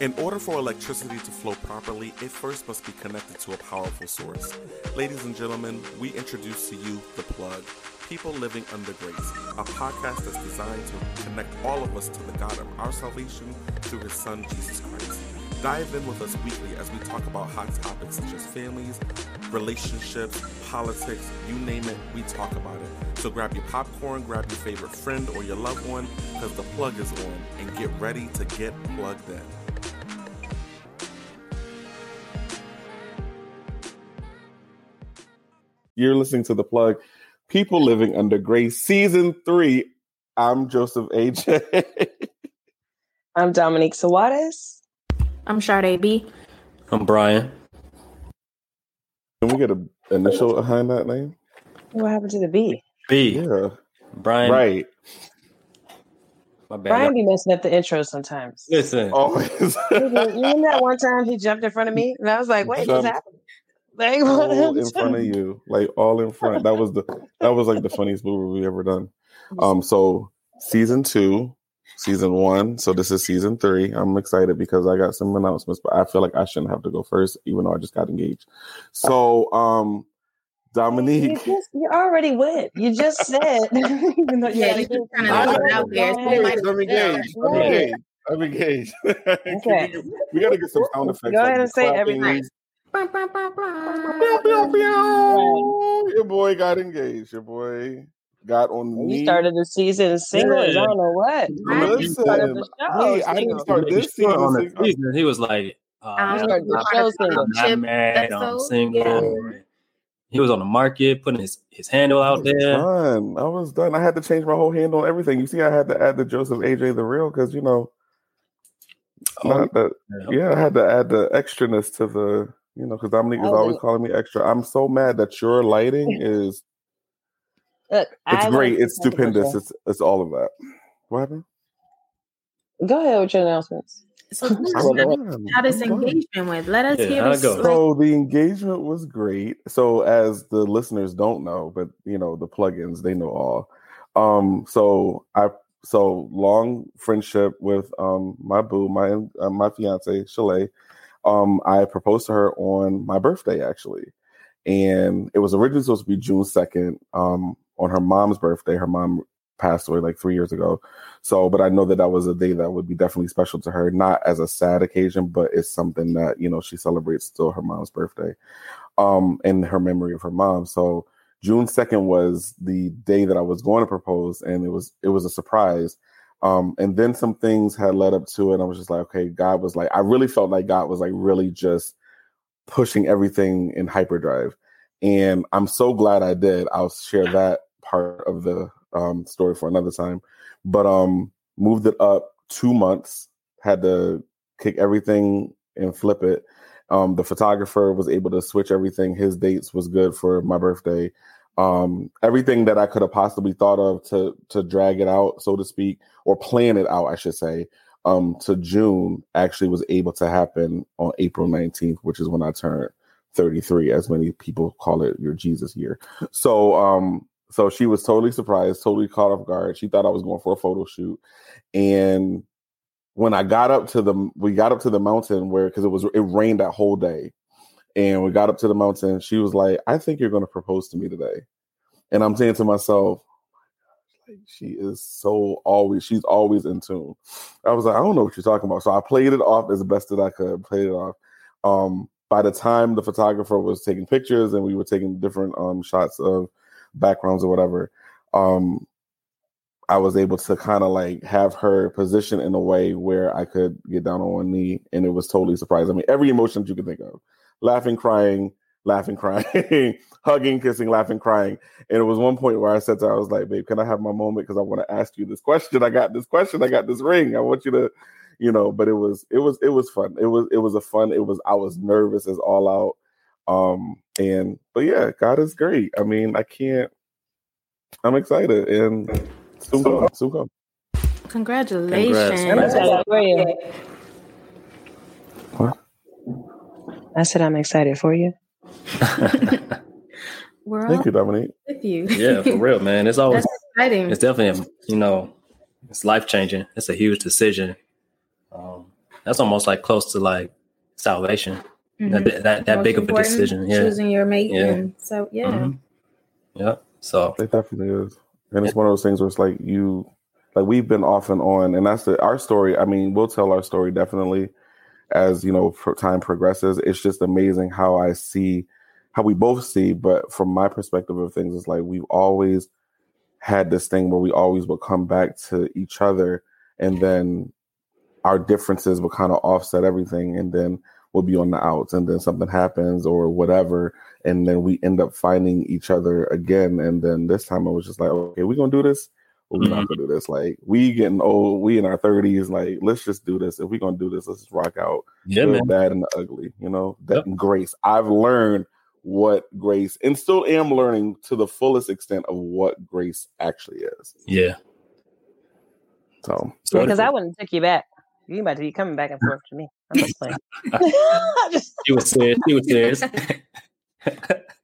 In order for electricity to flow properly, it first must be connected to a powerful source. Ladies and gentlemen, we introduce to you The Plug People Living Under Grace, a podcast that's designed to connect all of us to the God of our salvation through His Son, Jesus Christ. Dive in with us weekly as we talk about hot topics such as families, relationships, politics, you name it, we talk about it. So grab your popcorn, grab your favorite friend or your loved one, because the plug is on, and get ready to get plugged in. You're listening to The Plug, People Living Under Grace, Season 3. I'm Joseph AJ. I'm Dominique Soares. I'm Shardé B. I'm Brian. Can we get an initial behind that name? What happened to the B? B. Yeah. Brian. Right. My bad. Brian be messing up the intro sometimes. Listen. Always. you remember that one time he jumped in front of me and I was like, wait, what's happening? Like, what all in front of you, like all in front. That was the that was like the funniest movie we ever done. Um, so season two, season one. So this is season three. I'm excited because I got some announcements, but I feel like I shouldn't have to go first, even though I just got engaged. So, um, You, Dominique, just, you already went. You just said. even though you Yeah, already you just did. kinda I- left it out there. I'm engaged. I'm engaged. I'm engaged. Okay. we, we gotta get some sound effects. Go like ahead the and say clapping. everything. Your boy got engaged. Your boy got on the You started the season single. as I don't know what. Right. Started the Listen, show hey, I didn't start this season. on the single. season, he was like, uh, I You was started the part show of the single. I'm not relationship married, I'm episode. single. He was on the market, putting his, his handle out was there. done. I was done. I had to change my whole handle and everything. You see, I had to add the Joseph AJ the real because you know, Oh, not that. yeah. Yeah, I had to add the extraness to the. You know, because Dominique is always calling me extra. I'm so mad that your lighting is. Look, It's I great. want It's stupendous. It's it's all of that. What happened? Go ahead with your announcements. So I'm how this engagement went. Let us Yeah, hear how'd us. it go? like- So the engagement was great. So as the listeners don't know, but you know the plugins they know all. Um, so I so long friendship with um my boo, my uh, my fiance Chalet. Um, I proposed to her on my birthday actually, and it was originally supposed to be June second. Um, on her mom's birthday, her mom passed away like three years ago. So, but I know that that was a day that would be definitely special to her, not as a sad occasion, but it's something that you know she celebrates still her mom's birthday, um, and her memory of her mom. So June second was the day that I was going to propose, and it was it was a surprise. Um, and then some things had led up to it. I was just like, okay, God was like, I really felt like God was like really just pushing everything in hyperdrive, and I'm so glad I did. I'll share that part of the um, story for another time but um moved it up two months had to kick everything and flip it um the photographer was able to switch everything his dates was good for my birthday um everything that i could have possibly thought of to to drag it out so to speak or plan it out i should say um to june actually was able to happen on april 19th which is when i turned 33 as many people call it your jesus year so um so she was totally surprised, totally caught off guard. She thought I was going for a photo shoot. And when I got up to the we got up to the mountain where because it was it rained that whole day. And we got up to the mountain, she was like, I think you're gonna propose to me today. And I'm saying to myself, like she is so always she's always in tune. I was like, I don't know what you're talking about. So I played it off as best that I could, played it off. Um by the time the photographer was taking pictures and we were taking different um shots of backgrounds or whatever um i was able to kind of like have her position in a way where i could get down on one knee and it was totally surprising i mean every emotion that you can think of laughing crying laughing crying hugging kissing laughing crying. And it was one point where i said to her i was like babe can i have my moment? Because i want to ask you this question. I got this question. I got this ring. I want you to you know but it was it was it was fun. It was it was a fun it was i was nervous as all out. Um and but yeah god is great. I mean i can't i'm excited and soon come soon come. Congratulations. I'm excited for you. What? I said I'm excited for you. We're all thank you dominique with you. yeah, for real, man. It's always That's exciting. it's definitely you know it's life changing. It's a huge decision. Um, that's almost like close to like salvation. Mhm. That that, that big of a decision. Yeah. Choosing your mate. Yeah. And so yeah. Mhm. Yeah. So It definitely is, and it's one of those things where it's like you, like we've been off and on, and that's the our story. I mean, we'll tell our story definitely as you know time progresses. It's just amazing how I see, how we both see, but from my perspective of things, it's like we've always had this thing where we always would come back to each other, and then our differences would kind of offset everything, and then we'll be on the outs, and then something happens or whatever, and then we end up finding each other again. And then this time I was just like, okay, we're gonna do this, or we not mm-hmm. gonna do this. Like we getting old, we in our thirties. Like let's just do this. If we gonna do this, let's just rock out. yeah, man. bad, and the ugly. You know that Yep. grace. I've learned what grace, and still am learning to the fullest extent of what grace actually is. Yeah. So So Because I wouldn't take you back. You about to be coming back and forth to me. I'm just playing. just, she was serious. She was serious.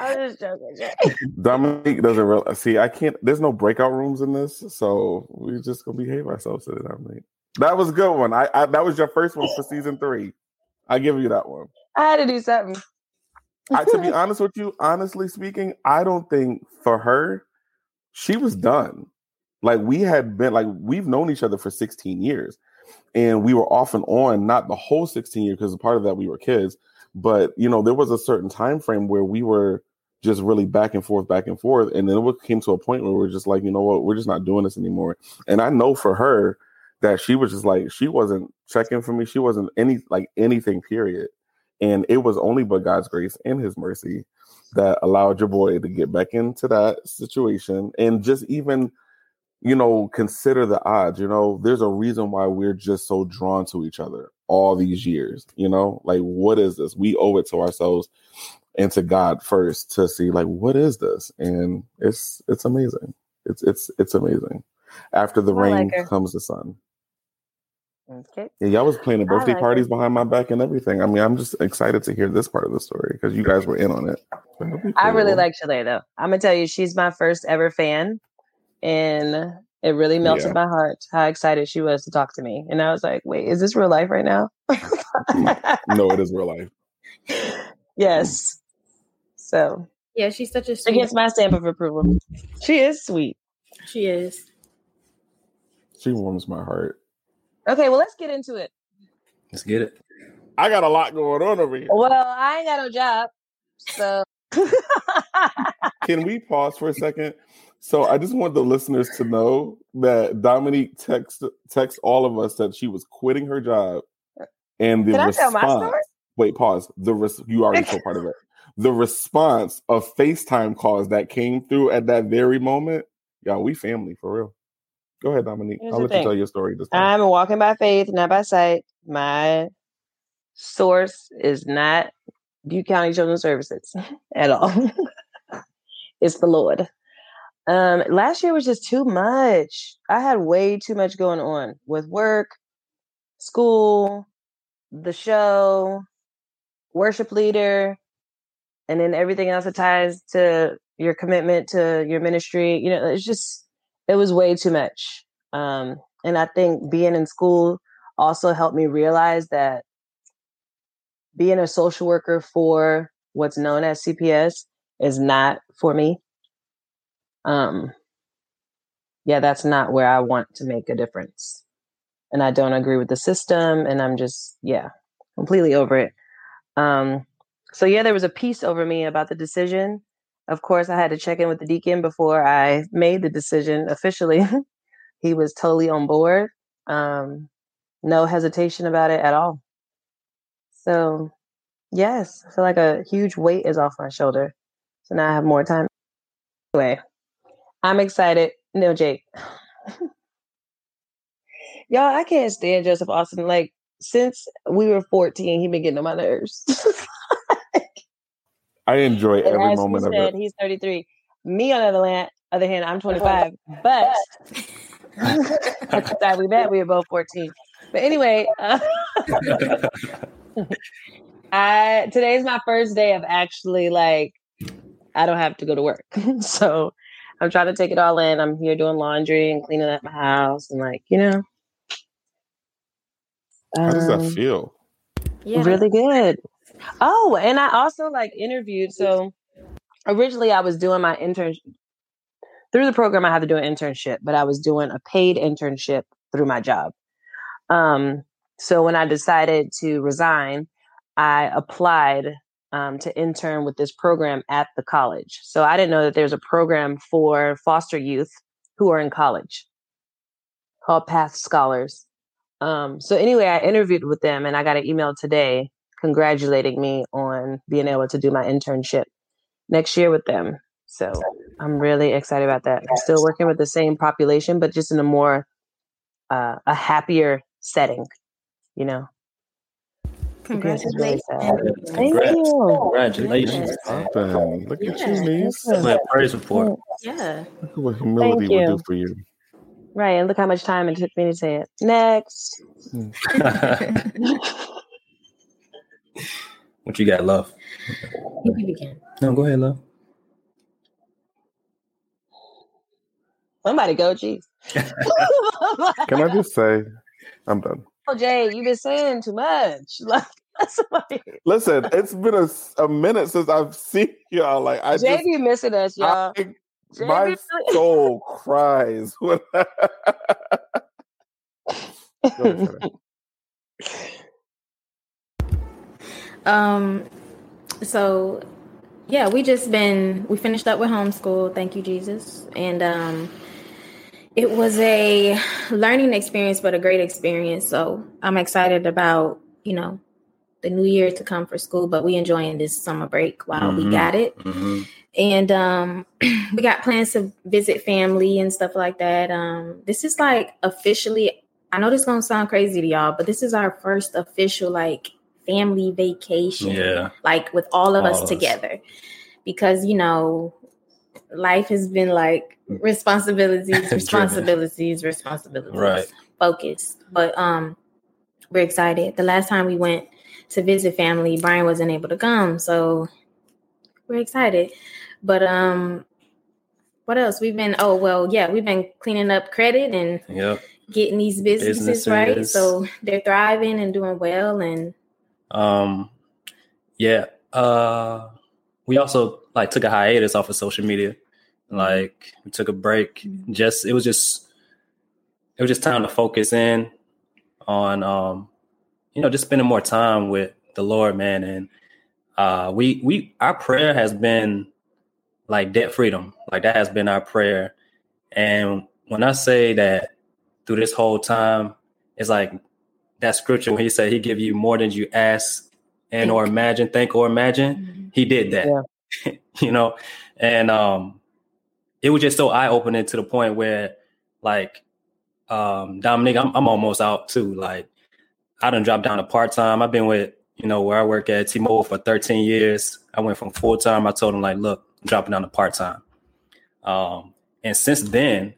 I was just joking. Dominique doesn't real see. I can't. There's no breakout rooms in this, so we're just gonna behave ourselves today, Dominique. That was a good one. I, I that was your first one for season three. I give you that one. I had to do something. I, to be honest with you, honestly speaking, I don't think for her, she was done. Like we had been, like we've known each other for 16 years, and we were off and on, not the whole 16 years, because part of that we were kids, but you know, there was a certain time frame where we were just really back and forth, back and forth, and then it came to a point where we're just like, you know what, we're just not doing this anymore. And I know for her that she was just like, she wasn't checking for me, she wasn't any like anything, period. And it was only but God's grace and His mercy that allowed your boy to get back into that situation and just even, you know, consider the odds. You know, there's a reason why we're just so drawn to each other all these years. You know, like what is this? We owe it to ourselves and to God first to see like what is this? And it's it's amazing. It's it's it's amazing. After the I rain like comes the sun. Mm, okay. Yeah, y'all was planning I birthday like parties it. behind my back and everything. I mean, I'm just excited to hear this part of the story because you guys were in on it. That'll I really like Chile though. I'm gonna tell you, she's my first ever fan, and it really melted Yeah. my heart how excited she was to talk to me. And I was like, "Wait, is this real life right now?" No, it is real life. yes. So Yeah, she's such a she sweet. gets my stamp of approval. She is sweet. She is. She warms my heart. Okay, well, let's get into it. Let's get it. I got a lot going on over here. Well, I ain't got no job, so Can we pause for a second? So I just want the listeners to know that Dominique text text all of us that she was quitting her job, and the Can I tell response. my story? Wait, pause. The res- you already told part of it. The response of FaceTime calls that came through at that very moment. Y'all, we family for real. Go ahead, Dominique. Here's I'll let you tell your story this time. I'm walking by faith, not by sight. My source is not Butte County Children's Services at all. it's the Lord. Um, last year was just too much. I had way too much going on with work, school, the show, worship leader, and then everything else that ties to your commitment to your ministry. You know, it's just it was way too much. Um, and I think being in school also helped me realize that being a social worker for what's known as CPS is not for me. Um, yeah, that's not where I want to make a difference. And I don't agree with the system, and I'm just, yeah, completely over it. Um, so, yeah, there was a piece over me about the decision. Of course, I had to check in with the deacon before I made the decision officially. he was totally on board. Um, no hesitation about it at all. So, yes, I feel like a huge weight is off my shoulder. So now I have more time. Anyway, I'm excited. No, Jake. Y'all, I can't stand Joseph Austin. Like, since we were 14, he been getting on my nerves. I enjoy And every moment he of said, it. he's 33. Me, on the other hand, other hand, I'm 25. But at the time we met, we were both 14. But anyway, uh, I today's my first day of actually like I don't have to go to work. so I'm trying to take it all in. I'm here doing laundry and cleaning up my house and like, you know. How does that Um, feel? Yeah. Really good. Oh, and I also like interviewed. So originally I was doing my intern through the program. I had to do an internship, but I was doing a paid internship through my job. Um, so when I decided to resign, I applied um, to intern with this program at the college. So I didn't know that there's a program for foster youth who are in college called Path Scholars. Um, so anyway, I interviewed with them and I got an email today congratulating me on being able to do my internship next year with them. So I'm really excited about that. I'm still working with the same population, but just in a more uh, a happier setting, you know. Yes, it's really Congratulations. Thank Congrats. you. Congratulations. Poppin'. Look at Yeah. you, niece. Yes. My praise report. Yeah. Look at what humility Thank will do for you. Right, and look how much time it took me to say it. Next. what you got, love? You can begin. No, go ahead, love. Somebody go, jeez. Can I just say, I'm done. Oh, Jay, you've been saying too much. Like, somebody. Listen, it's been a minute since I've seen y'all. Like I Jay just, be missing us, y'all. I, my soul cries. when- Go ahead, Shannon. Um, so yeah, we just been we finished up with homeschool. Thank you, Jesus, and um, it was a learning experience, but a great experience. So I'm excited about you know the new year to come for school, but we enjoying this summer break while we Mhm. got it. Mhm. and um we got plans to visit family and stuff like that um this is like officially i know this gonna sound crazy to y'all but this is our first official like family vacation Yeah. like with all of All us. together. Because you know life has been like responsibilities responsibilities responsibilities. Right. focus. But um we're excited. The last time we went to visit family brian wasn't able to come so we're excited. But um what else? We've been oh well yeah we've been cleaning up credit and Yep. getting these businesses, right. So they're thriving and doing well and Um, yeah. Uh, we also like took a hiatus off of social media. Like we took a break. Just it was just it was just time to focus in on um, you know, just spending more time with the Lord, man. And uh, we we our prayer has been like debt freedom. Like that has been our prayer. And when I say that through this whole time, it's like that scripture when he said he give you more than you ask and or imagine, think or imagine. He did that. you know, and um it was just so eye opening to the point where like um Dominic, I'm I'm almost out too. Like I done dropped down to part time. I've been with, you know, where I work at T Mobile for 13 years. I went from full time. I told him like, look, I'm dropping down to part time. Um, and since then,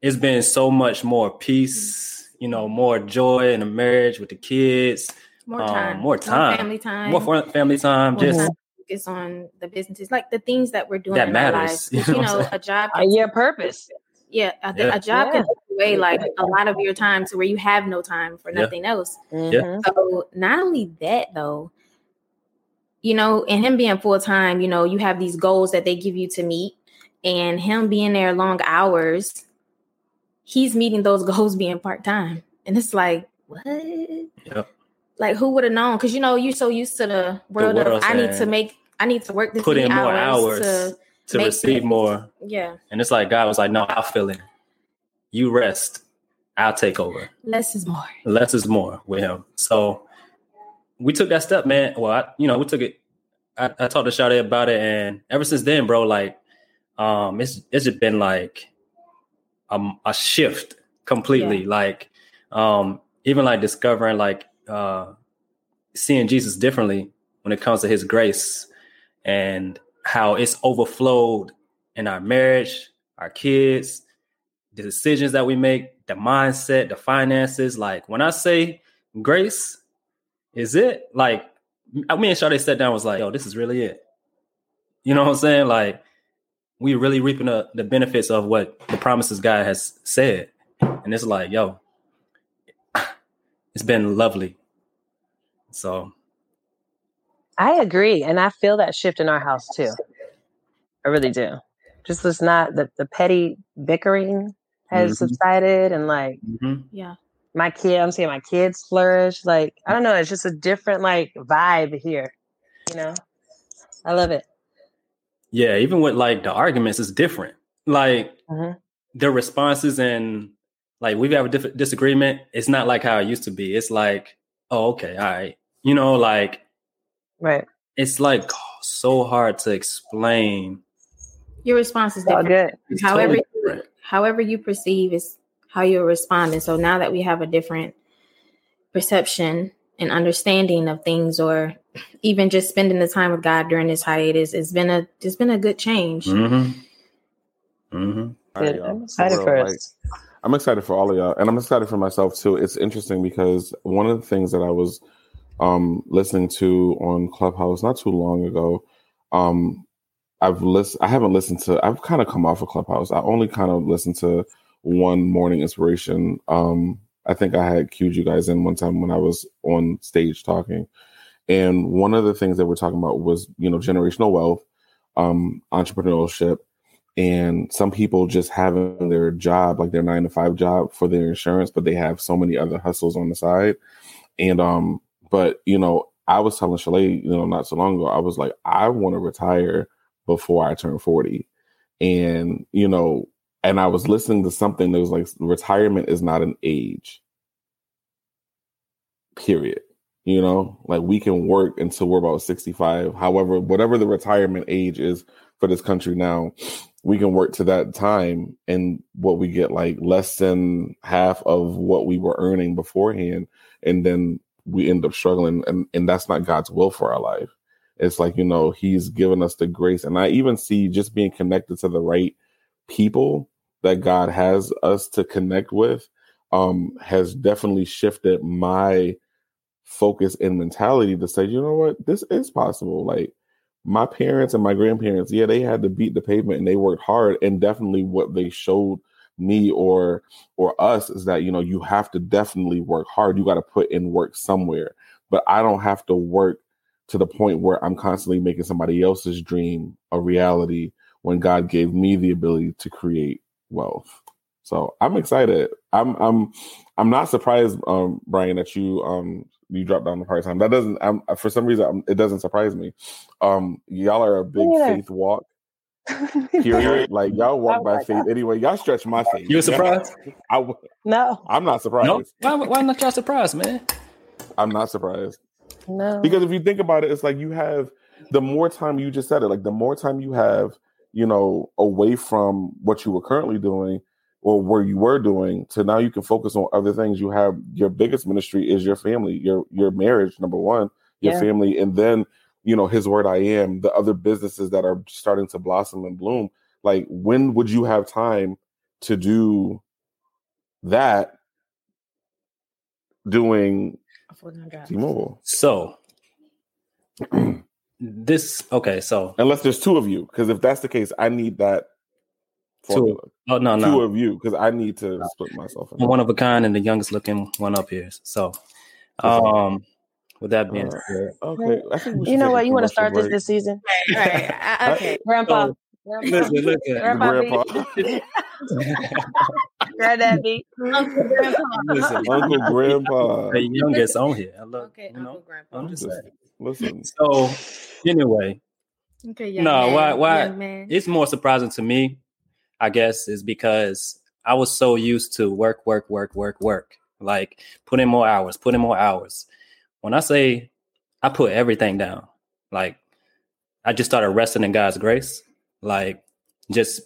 it's been so much more peace, you know, more joy in the marriage with the kids, more um, time more time, family time more family time. more Just time focus on the businesses like the things that we're doing That in our matters. lives You 'Cause, know you know a job Uh, can your purpose. yeah a, Yeah. a job Yeah. can take away like a lot of your time to where you have no time for Yeah. nothing else Mhm. So not only that though, you know, and him being full time, you know, you have these goals that they give you to meet, and him being there long hours, he's meeting those goals being part time, and it's like what? Yep. Like who would have known? Because you know you're so used to the world, world of I need to make, I need to work this put in more hours, hours to to receive this. more. yeah, And it's like God was like, no, I'll fill in. You rest. I'll take over. less is more. Less is more with him. So we took that step, man. Well, I, you know, we took it. I, I talked to Shardé about it, and ever since then, bro, like, um, it's it's just been like um, a shift completely. Like, um, even like discovering like uh, seeing Jesus differently when it comes to His grace and how it's overflowed in our marriage, our kids, the decisions that we make, the mindset, the finances. Like when I say grace is it, like me and Shardé sat down and was like, yo, this is really it. You know what I'm saying? Like we really reaping the, the benefits of what the promises God has said. And it's like, yo, it's been lovely. So I agree. And I feel that shift in our house too. I really do. Just was not the, the petty bickering has Mhm. subsided and like mhm. Yeah. my kid, I'm seeing my kids flourish. Like, I don't know, it's just a different like vibe here. You know? I love it. Yeah, even with like the arguments, it's different. Like Mhm. the responses and like we've a diff- disagreement. It's not like how it used to be. It's like, oh, okay, all right. You know, like Right. it's like so hard to explain. Your response is different. good. It's however, totally different. however you perceive is how you're responding. So now that we have a different perception and understanding of things, or even just spending the time with God during this hiatus, it's been a it's been a good change. Mm-hmm. Mm-hmm. All right, I'm excited real, for like, us. I'm excited for all of y'all, and I'm excited for myself too. It's interesting because one of the things that I was um, listening to on Clubhouse not too long ago, um, I've listened. I haven't listened to. I've kind of come off of Clubhouse. I only kind of listened to one morning inspiration. Um, I think I had cued you guys in one time when I was on stage talking, and one of the things that we're talking about was you know generational wealth, um, entrepreneurship, and some people just having their job like their nine to five job for their insurance but they have so many other hustles on the side. And um but you know i was telling Shalay, you know not so long ago i was like i want to retire before i turn 40 and you know and i was listening to something that was like retirement is not an age. Period you know like we can work until we're about 65 however whatever the retirement age is for this country now we can work to that time and what we get like less than half of what we were earning beforehand and then we end up struggling and, and that's not god's will for our life. It's like you know he's given us the grace and i even see just being connected to the right people that god has us to connect with um has definitely shifted my focus and mentality to say you know what this is possible like my parents and my grandparents, yeah, they had to beat the pavement and they worked hard. And definitely what they showed me or or us is that you know you have to definitely work hard. You got to put in work somewhere. But I don't have to work to the point where I'm constantly making somebody else's dream a reality when God gave me the ability to create wealth. So I'm excited. I'm I'm I'm not surprised, um, Brian, that you um you dropped down the price time. That doesn't. I'm, for some reason I'm, it doesn't surprise me. Um, y'all are a big Yeah. faith walk. Period. like y'all walk Oh by my faith anyway. Y'all stretch my faith. You were surprised? I, w- no, I'm not surprised. No, why, why not y'all surprised, man? I'm not surprised no. because if you think about it, it's like you have the more time you just said it. Like the more time you have, you know, away from what you were currently doing or where you were doing to now you can focus on other things. You have your biggest ministry is your family, your your marriage, number one, your Yeah. family, and then you know his word I am, the other businesses that are starting to blossom and bloom. Like when would you have time to do that doing T-Mobile? So this okay, so Unless there's two of you, because if that's the case, I need that formula. oh no, Two no. of you, because I need to split myself. I'm one of a kind and the youngest looking one up here. So um with that being said, Okay, I think You know what? You want to start this break. this season, Right. I- okay. Grandpa? So, Grandpa, listen, listen, Grandpa Grandpa, Granddad. Uncle Grandpa. listen. Uncle Grandpa. The youngest on here. I love Okay, you know. Uncle Grandpa. I'm just Just- saying. Listen, So anyway, Okay, young No, man, why- why- man. it's more surprising to me, I guess, is because I was so used to work, work, work, work, work. Like put in more hours, put in more hours. When I say I put everything down, like I just started resting in God's grace. Like just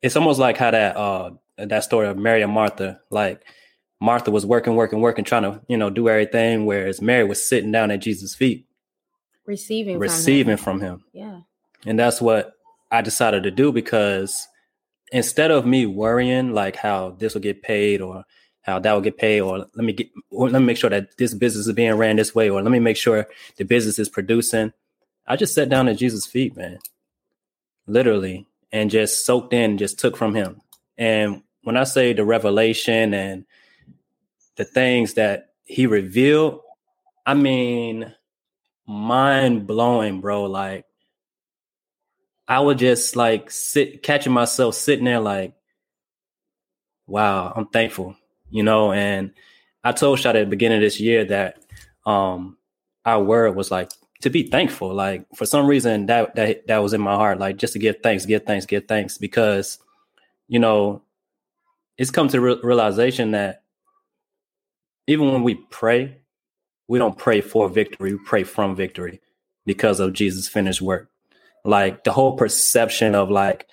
it's almost like how that uh that story of Mary and Martha, like Martha was working, working, working, trying to, you know, do everything, whereas Mary was sitting down at Jesus' feet, receiving receiving from, from him. him. Yeah. And that's what I decided to do because instead of me worrying like how this will get paid or how that will get paid, or let me get, or let me make sure that this business is being ran this way, or let me make sure the business is producing. I just sat down at Jesus' feet, man, literally, and just soaked in, just took from him. And when I say the revelation and the things that he revealed, I mean, mind blowing, bro. Like I would just like sit catching myself sitting there like, wow, I'm thankful, you know, and I told Shad at the beginning of this year that um our word was like to be thankful. Like for some reason that that that was in my heart, like just to give thanks, give thanks, give thanks, because you know it's come to re- realization that even when we pray, we don't pray for victory, we pray from victory because of Jesus' finished work. Like the whole perception of like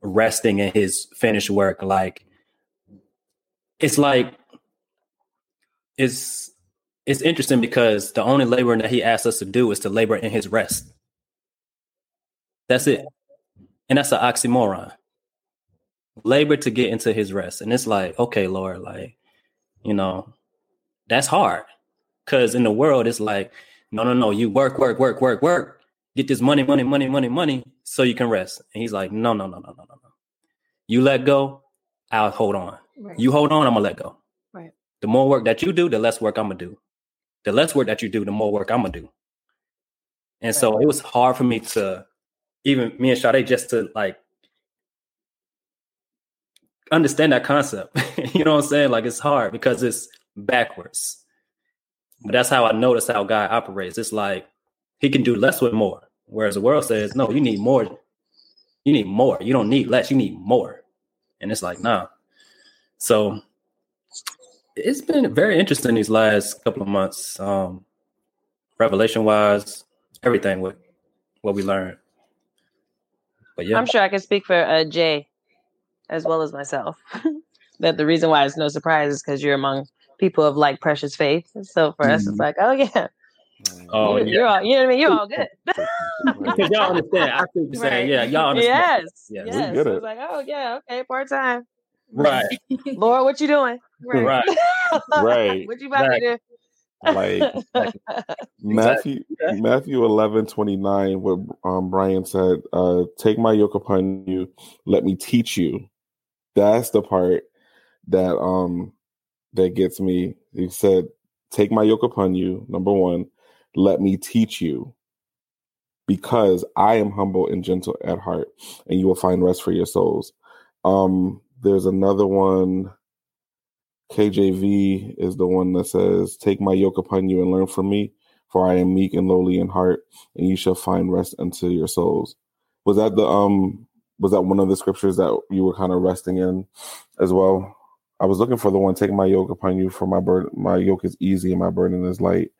resting in his finished work, like it's like it's it's interesting because the only labor that he asks us to do is to labor in his rest. That's it. And that's an oxymoron. Labor to get into his rest. And it's like, okay, Lord, like, you know, that's hard. Cause in the world, it's like, no, no, no, you work, work, work, work, work, get this money, money, money, money, money, so you can rest. And he's like, no, no, no, no, no, no, no. You let go, I'll hold on. Right. You hold on, I'm gonna let go. Right. The more work that you do, the less work I'm gonna do. The less work that you do, the more work I'm gonna do. And right. so it was hard for me to even me and Shardé just to like understand that concept. you know what I'm saying? Like it's hard because it's backwards. But that's how I notice how God operates. It's like he can do less with more. Whereas the world says, no, you need more. You need more. You don't need less. You need more. And it's like, nah. So it's been very interesting these last couple of months. Um, revelation wise, everything with what we learned. But yeah. I'm sure I can speak for uh, Jay as well as myself. that the reason why it's no surprise is because you're among people of like precious faith. So for mm-hmm. us, it's mm-hmm. like, oh yeah. Oh, you're, yeah. you're all, you know what I mean? You're all good. Because y'all understand. I think you're saying, yeah, y'all understand. Yes. Yes. yes. We get it. So it's like, oh yeah, okay, part time. Right. Laura, what you doing? Right. Right. what you about right. to do? like Matthew Matthew eleven twenty nine, what um, Brian said, uh, "Take my yoke upon you, let me teach you." That's the part that um that gets me. He said, "Take my yoke upon you." Number one, let me teach you, because I am humble and gentle at heart, and you will find rest for your souls. Um, there's another one KJV is the one that says, Take my yoke upon you and learn from me, for I am meek and lowly in heart, and you shall find rest unto your souls. Was that the um was that one of the scriptures that you were kind of resting in as well? I was looking for the one, take my yoke upon you, for my burden my yoke is easy and my burden is light.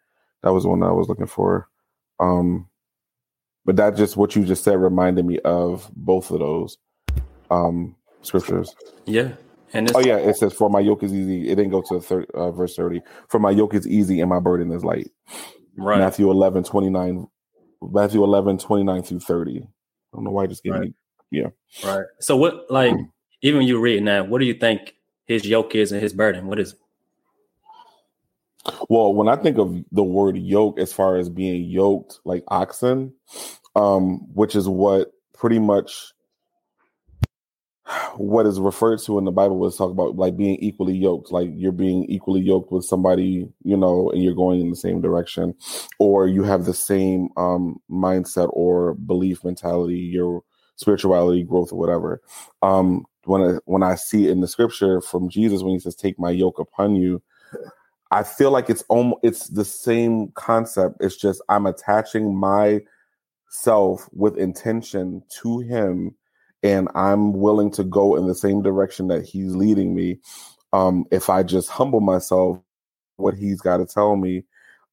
That was the one that I was looking for. Um but that just what you just said reminded me of both of those um scriptures. Yeah. And oh yeah, it says, "For my yoke is easy." It didn't go to thir- uh, verse thirty. For my yoke is easy and my burden is light. Right. Matthew 11, 29, Matthew 11, 29 through thirty. I don't know why I just gave right. me. Yeah. Right. So what, like, even you reading that, what do you think his yoke is and his burden? What is it? Well, when I think of the word yoke, as far as being yoked, like oxen, um, which is what pretty much what is referred to in the Bible was talk about like being equally yoked, like you're being equally yoked with somebody, you know, and you're going in the same direction, or you have the same um, mindset or belief mentality, your spirituality growth or whatever. Um, when I, when I see it in the scripture from Jesus when he says, "Take my yoke upon you," I feel like it's almost it's the same concept. It's just I'm attaching myself with intention to Him and I'm willing to go in the same direction that he's leading me. Um, if I just humble myself, what he's got to tell me,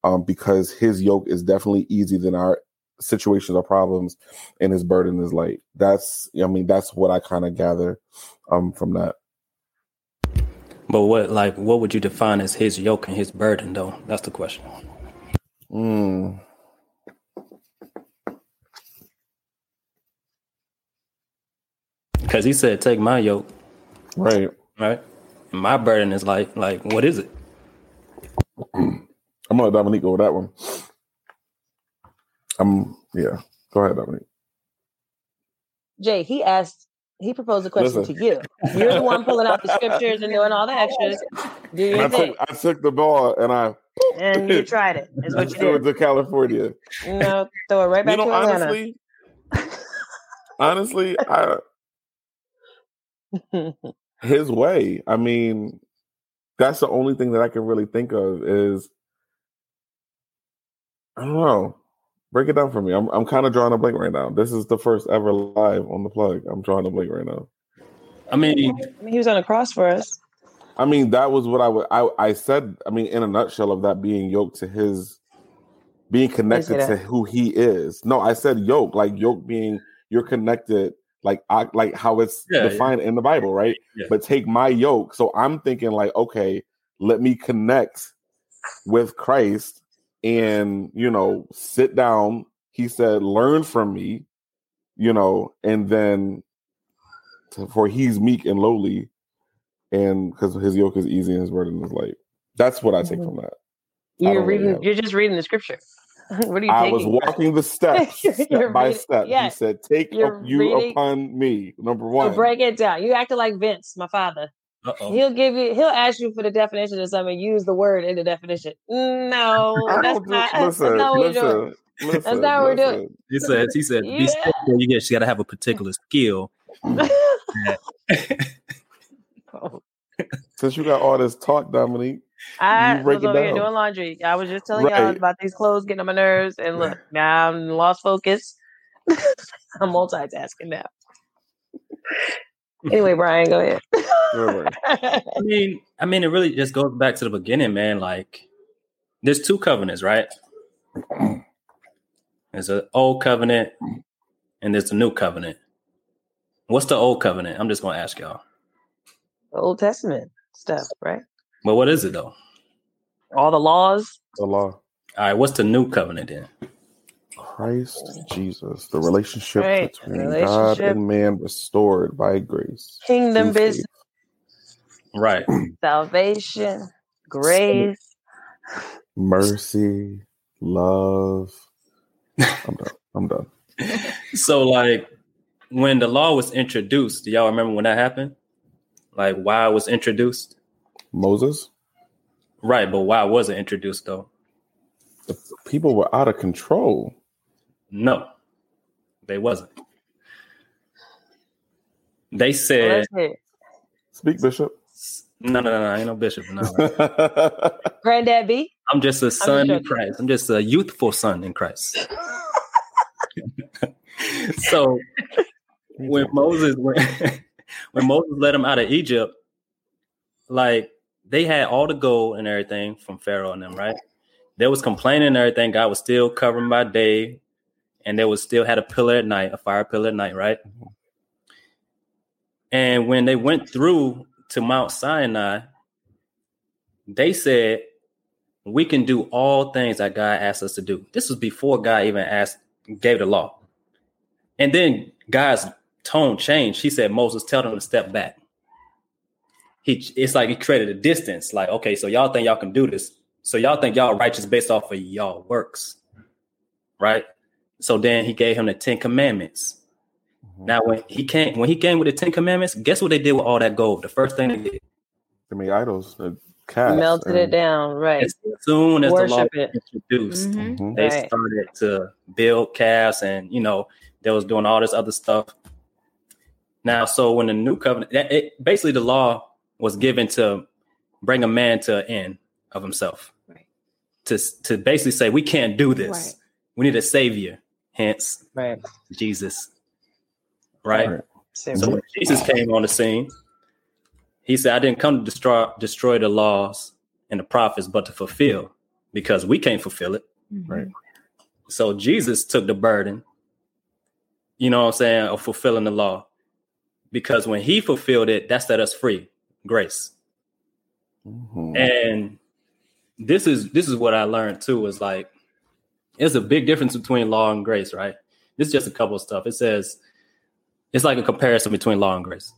um, because his yoke is definitely easy than our situations or problems, and his burden is light. That's, I mean, that's what I kind of gather um, from that. But what, like, what would you define as his yoke and his burden, though? That's the question. Mm. Because he said, "Take my yoke." Right. Right. And my burden is like, like, what is it? I'm gonna let Dominique go with that one. I'm yeah. Go ahead, Dominique. Jay, he asked, he proposed a question Listen. to you. You're the one pulling out the scriptures and doing all the extras. Do And I your thing. took I took the ball and I And you tried it. Is what you threw it did. to California. You know, throw it right back you know, to Atlanta. honestly, honestly, I his way. I mean, that's the only thing that I can really think of is I don't know. Break it down for me. I'm I'm kind of drawing a blank right now. This is the first ever live on the plug. I'm drawing a blank right now. I mean, I mean, he was on a cross for us. I mean, that was what I would I I said. I mean, in a nutshell, of that being yoked to his, being connected to who he is. No, I said yoke, like yoke being you're connected, like I like how it's Yeah, yeah. defined in the Bible, right? Yeah. But take my yoke. So I'm thinking like, okay, let me connect with Christ, and you know, sit down. He said, learn from me, you know, and then for he's meek and lowly and because his yoke is easy and his burden is light. That's what I take mm-hmm. from that. You're don't really reading. You're just reading the scripture. what are you I was walking the steps step by reading- step. yeah, he said, "Take up you reading- upon me." Number one. break it down. You acted like Vince, my father. Uh-oh. He'll give you. He'll ask you for the definition of something. Use the word in the definition. No, that's don't listen, that's not what we're doing. listen, listen, not what we're doing. he said, he said, to be Yeah. you get, you got to have a particular skill. Since you got all this talk, Dominique, I You break was it over here doing laundry. I was just telling y'all Right. about these clothes getting on my nerves, and look, now I'm lost focus. I'm multitasking now. Anyway, Brian, go ahead. I mean, I mean, it really just goes back to the beginning, man. Like, there's two covenants, right? There's an old covenant and there's a new covenant. What's the old covenant? I'm just gonna ask y'all. Old Testament stuff, right? But what is it though? All the laws. the law, All right, what's the new covenant then? Christ Jesus, the relationship Right, between God and man restored by grace, Kingdom through business, Right. salvation, grace. mercy, love. I'm done. I'm done. So, like, when the law was introduced, do y'all remember when that happened? Like, why it was introduced? Moses, Right, but why was it introduced though? the people were out of control. No, they wasn't. They said, let's hear it. Speak, Bishop. no, no, no, no, I ain't no bishop. No. Granddad B. I'm just a son in. Christ. I'm just a youthful son in Christ. so when Moses when, when Moses led them out of Egypt, like they had all the gold and everything from Pharaoh and them, right? They was complaining and everything. God was still covering by day, and they was still had a pillar at night, a fire pillar at night, right? And when they went through to Mount Sinai, they said, "We can do all things that God asked us to do." This was before God even asked, gave the law. And then God's tone changed. He said, Moses, tell them to step back. He it's like he created a distance, like, okay, so y'all think y'all can do this. So y'all think y'all righteous based off of y'all works. Right? So then he gave him the Ten Commandments. Now when he came when he came with the Ten Commandments, guess what they did with all that gold? The first thing they did, They made idols, uh, calves, Melted it down, right? as soon as the law was introduced, Mhm. Mhm. they Right. started to build calves and you know they was doing all this other stuff now so when the new covenant that- it, basically the law was given to bring a man to an end of himself Right. to to basically say we can't do this Right. we need a savior hence Right. jesus right Right. Same. so when jesus came on the scene he said i didn't come to destroy destroy the laws and the prophets but to fulfill because we can't fulfill it Right. so Jesus took the burden, you know what I'm saying, of fulfilling the law. Because when he fulfilled it, that set us free. Grace. Mhm. And this is this is what I learned too, is like there's a big difference between law and grace, right? This is just a couple of stuff. It says it's like a comparison between law and grace.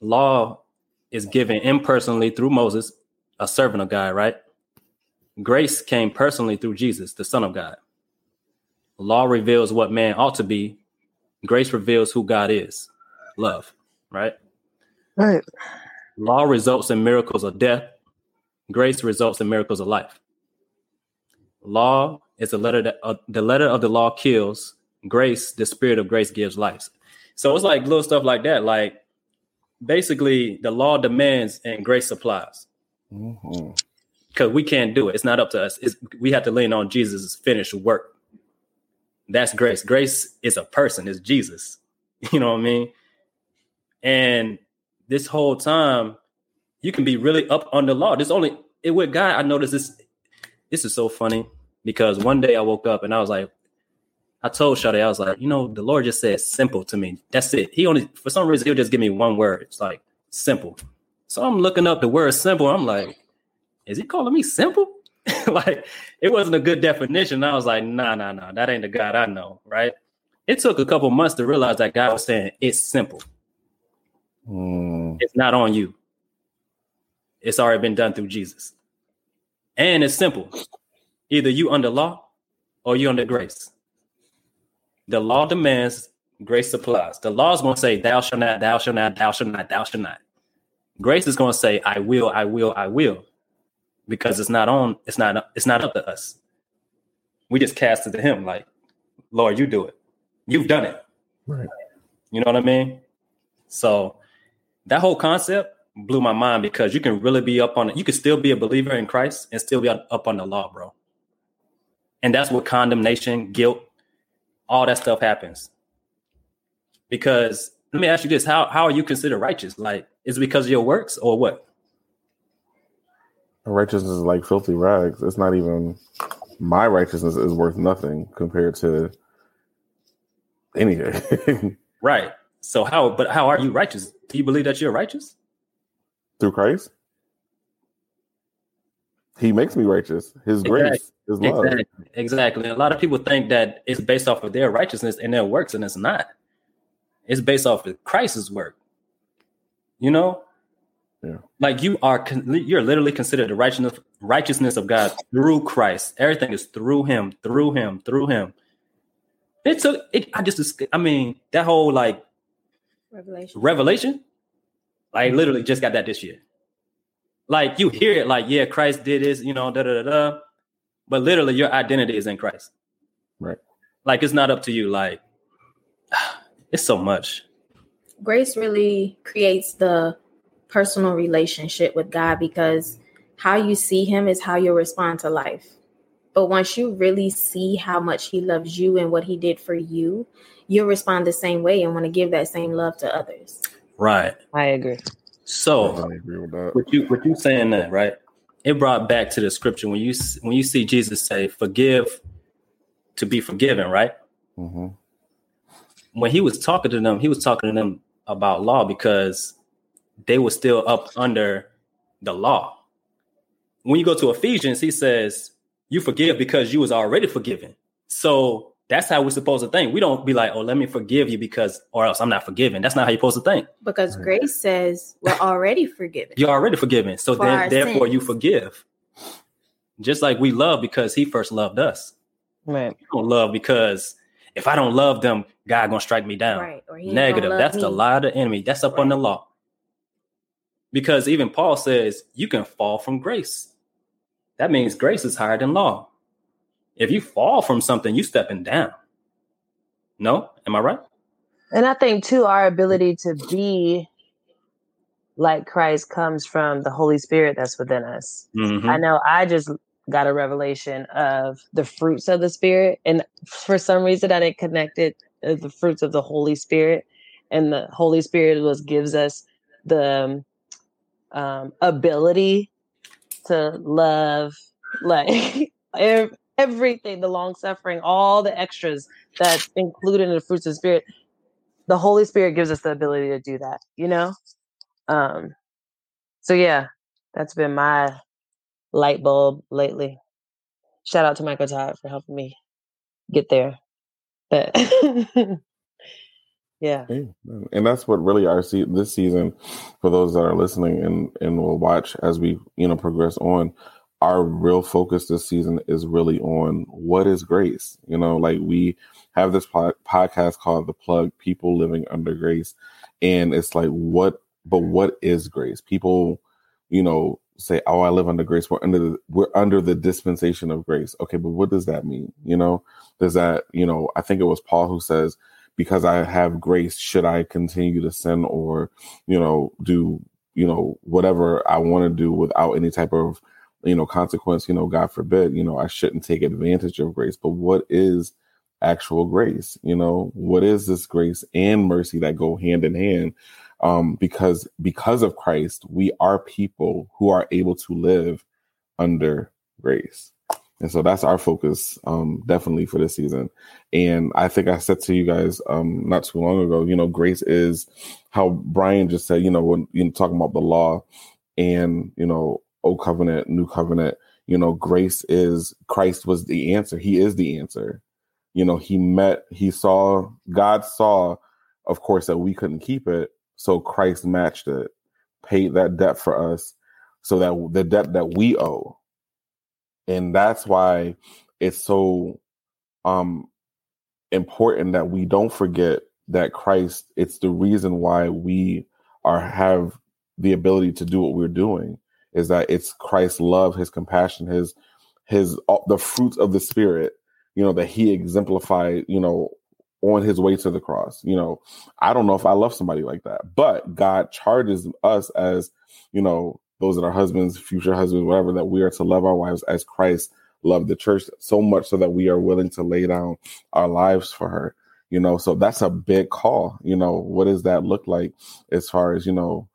Law is given impersonally through Moses, a servant of God, right? Grace came personally through Jesus, the Son of God. Law reveals what man ought to be. Grace reveals who God is. Love, right? Right. Law results in miracles of death. Grace results in miracles of life. Law is the letter that uh, the letter of the law kills. Grace, the spirit of grace, gives life. So it's like little stuff like that. Like basically, the law demands and grace supplies. Mm-hmm. Because we can't do it. It's not up to us. It's, we have to lean on Jesus' finished work. That's grace. Grace is a person. It's Jesus. You know what I mean? And this whole time, you can be really up on the law. There's only it with God. I noticed this. This is so funny because one day I woke up and I was like, I told Shardé, I was like, you know, the Lord just said simple to me. That's it. He only for some reason he'll just give me one word. It's like simple. So I'm looking up the word simple. I'm like, is he calling me simple? like it wasn't a good definition. I was like, nah, nah, nah, that ain't the God I know, right? It took a couple months to realize that God was saying it's simple. Mm. It's not on you. It's already been done through Jesus. And it's simple. Either you under law or you under grace. The law demands, grace supplies. The law is going to say, thou shalt not, thou shalt not, thou shalt not, thou shalt not. Grace is going to say, I will, I will, I will. Because it's not on, it's not, it's not up to us. We just cast it to him, like, Lord, you do it. You've done it. Right. You know what I mean? So that whole concept blew my mind because you can really be up on it. You can still be a believer in Christ and still be up on the law, bro. And that's what condemnation, guilt, all that stuff happens. Because let me ask you this: how how are you considered righteous? Like, is it because of your works or what? Righteousness is like filthy rags. It's not even my righteousness is worth nothing compared to anything. right. So how? But how are you righteous? Do you believe that you're righteous through Christ? He makes me righteous. His Exactly. grace, His love. Exactly. Exactly. A lot of people think that it's based off of their righteousness and their works, and it's not. It's based off of Christ's work. You know, Yeah. like you are, con- you're literally considered the righteousness righteousness of God through Christ. Everything is through Him, through Him, through Him. It took. It, I just, I mean, that whole like Revelation. revelation, like literally just got that this year. Like you hear it, like yeah, Christ did this, you know, da da da da. But literally, your identity is in Christ. Right. Like it's not up to you. Like it's so much. grace really creates the personal relationship with God because how you see him is how you respond to life. But once you really see how much he loves you and what he did for you, you'll respond the same way and want to give that same love to others. Right. I agree. So I agree with that. with you, with you saying that, right? It brought back to the scripture when you when you see Jesus say, "Forgive to be forgiven," right? hmm when he was talking to them, he was talking to them about law because they were still up under the law. When you go to Ephesians, he says, You forgive because you was already forgiven. So that's how we're supposed to think. We don't be like, Oh, let me forgive you because, or else I'm not forgiven. That's not how you're supposed to think. Because Right. grace says we're already forgiven. You're already forgiven. So For then, our therefore, you forgive. Just like we love because he first loved us. Right. We don't love because if I don't love them, God gonna strike me down. Right. Or Negative. gonna love That's the me. lie of the enemy. That's up on the law. Because even Paul says you can fall from grace. That means grace is higher than law. If you fall from something, you stepping down. No? Am I right? And I think too, our ability to be like Christ comes from the Holy Spirit that's within us. Mhm. I know I just got a revelation of the fruits of the Spirit, and for some reason I didn't connect it the fruits of the Holy Spirit, and the Holy Spirit was gives us the um, ability to love, like everything, the long suffering, all the extras that's included in the fruits of the Spirit. The Holy Spirit gives us the ability to do that, you know. Um, so yeah, that's been my light bulb lately. Shout out to Michael Todd for helping me get there. But yeah, and that's what really our se- this season for those that are listening and and will watch as we you know progress on our real focus this season is really on what is grace you know like we have this po- podcast called the plug people living under grace and it's like what but what is grace? People, you know, say, "Oh, I live under grace." We're under the we're under the dispensation of grace. Okay, but what does that mean? You know, does that you know? I think it was Paul who says, "Because I have grace, should I continue to sin or you know do you know whatever I want to do without any type of you know consequence? You know, God forbid. You know, I shouldn't take advantage of grace. But what is actual grace? You know, what is this grace and mercy that go hand in hand? um, because because of Christ, we are people who are able to live under grace. And so that's our focus, um, definitely for this season. And I think I said to you guys um, not too long ago, you know, grace is how Brian just said, you know, when you know, talking about the law and, you know, old covenant, new covenant, you know, grace is Christ was the answer. He is the answer. You know, he met, he saw, God saw, of course, that we couldn't keep it. So Christ matched it, paid that debt for us, so that the debt that we owe. And that's why it's so um important that we don't forget that Christ, it's the reason why we are have the ability to do what we're doing is that it's Christ's love, his compassion, his his uh, the fruits of the spirit, you know, that he exemplified, you know, on his way to the cross. You know, I don't know if I love somebody like that, but God charges us as, you know, those that are husbands, future husbands, whatever, that we are to love our wives as Christ loved the church so much so that we are willing to lay down our lives for her. You know, so that's a big call. You know, what does that look like as far as, you know,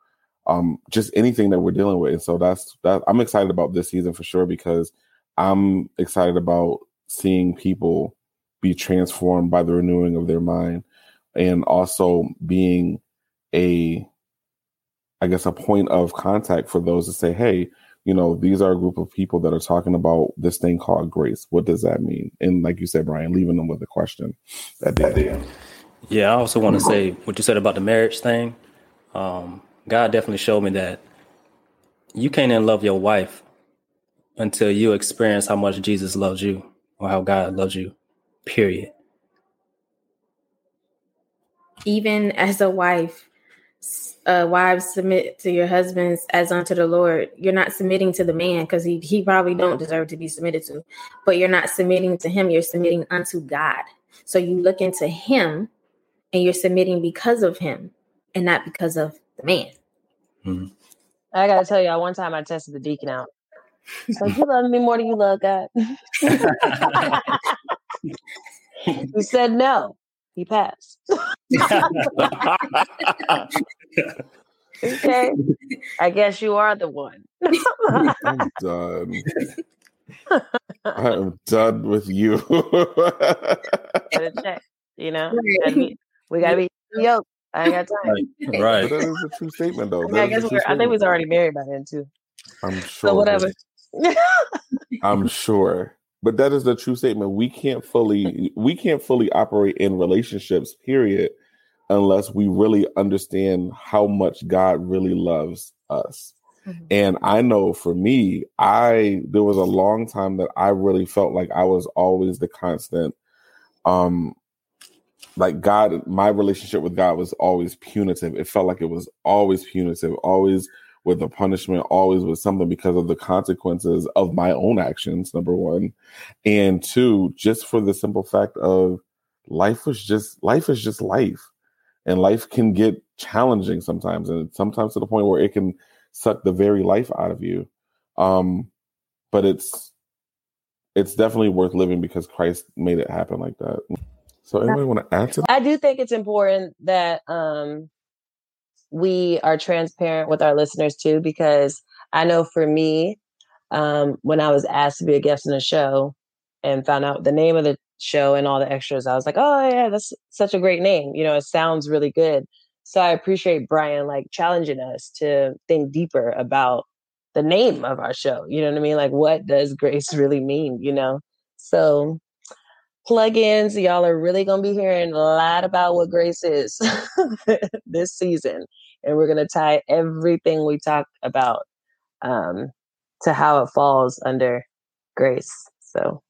um, just anything that we're dealing with. And so that's that I'm excited about this season for sure because I'm excited about seeing people be transformed by the renewing of their mind and also being a i guess a point of contact for those to say hey you know these are a group of people that are talking about this thing called grace. What does that mean? And like you said brian leaving them with a question that day yeah i also want to say what you said about the marriage thing. Um, god definitely showed me that you can't even love your wife until you experience how much jesus loves you or how god loves you period. Even as a wife, uh, wives submit to your husbands as unto the Lord. You're not submitting to the man because he he probably don't deserve to be submitted to, but you're not submitting to him. You're submitting unto God. So you look into him, and you're submitting because of him, and not because of the man. Mm-hmm. I gotta tell y'all, one time I tested the deacon out. So you love me more than you love God. he said no. He passed. okay. I guess you are the one. I'm done. I'm done with you. you know, we gotta be yoked. I ain't got time. Right. right. But that is a true statement, though. I, mean, I guess we're, I think we was already married by then, too. I'm sure. So whatever. I'm sure. But that is the true statement. We can't fully we can't fully operate in relationships, period, unless we really understand how much God really loves us. Mm-hmm. And I know for me, I there was a long time that I really felt like I was always the constant um like God my relationship with God was always punitive. It felt like it was always punitive, always with a punishment, always with something because of the consequences of my own actions, number one. And two, just for the simple fact of life was just life is just life. And life can get challenging sometimes, and sometimes to the point where it can suck the very life out of you. Um, but it's it's definitely worth living because Christ made it happen like that. So anybody want to add to that? I do think it's important that um we are transparent with our listeners too, because I know for me, um, when I was asked to be a guest in a show and found out the name of the show and all the extras, I was like, oh yeah, that's such a great name. You know, it sounds really good. So I appreciate Brian like challenging us to think deeper about the name of our show. You know what I mean? Like, what does grace really mean? You know? So plugins, y'all are really going to be hearing a lot about what grace is this season and we're going to tie everything we talk about um, to how it falls under grace. So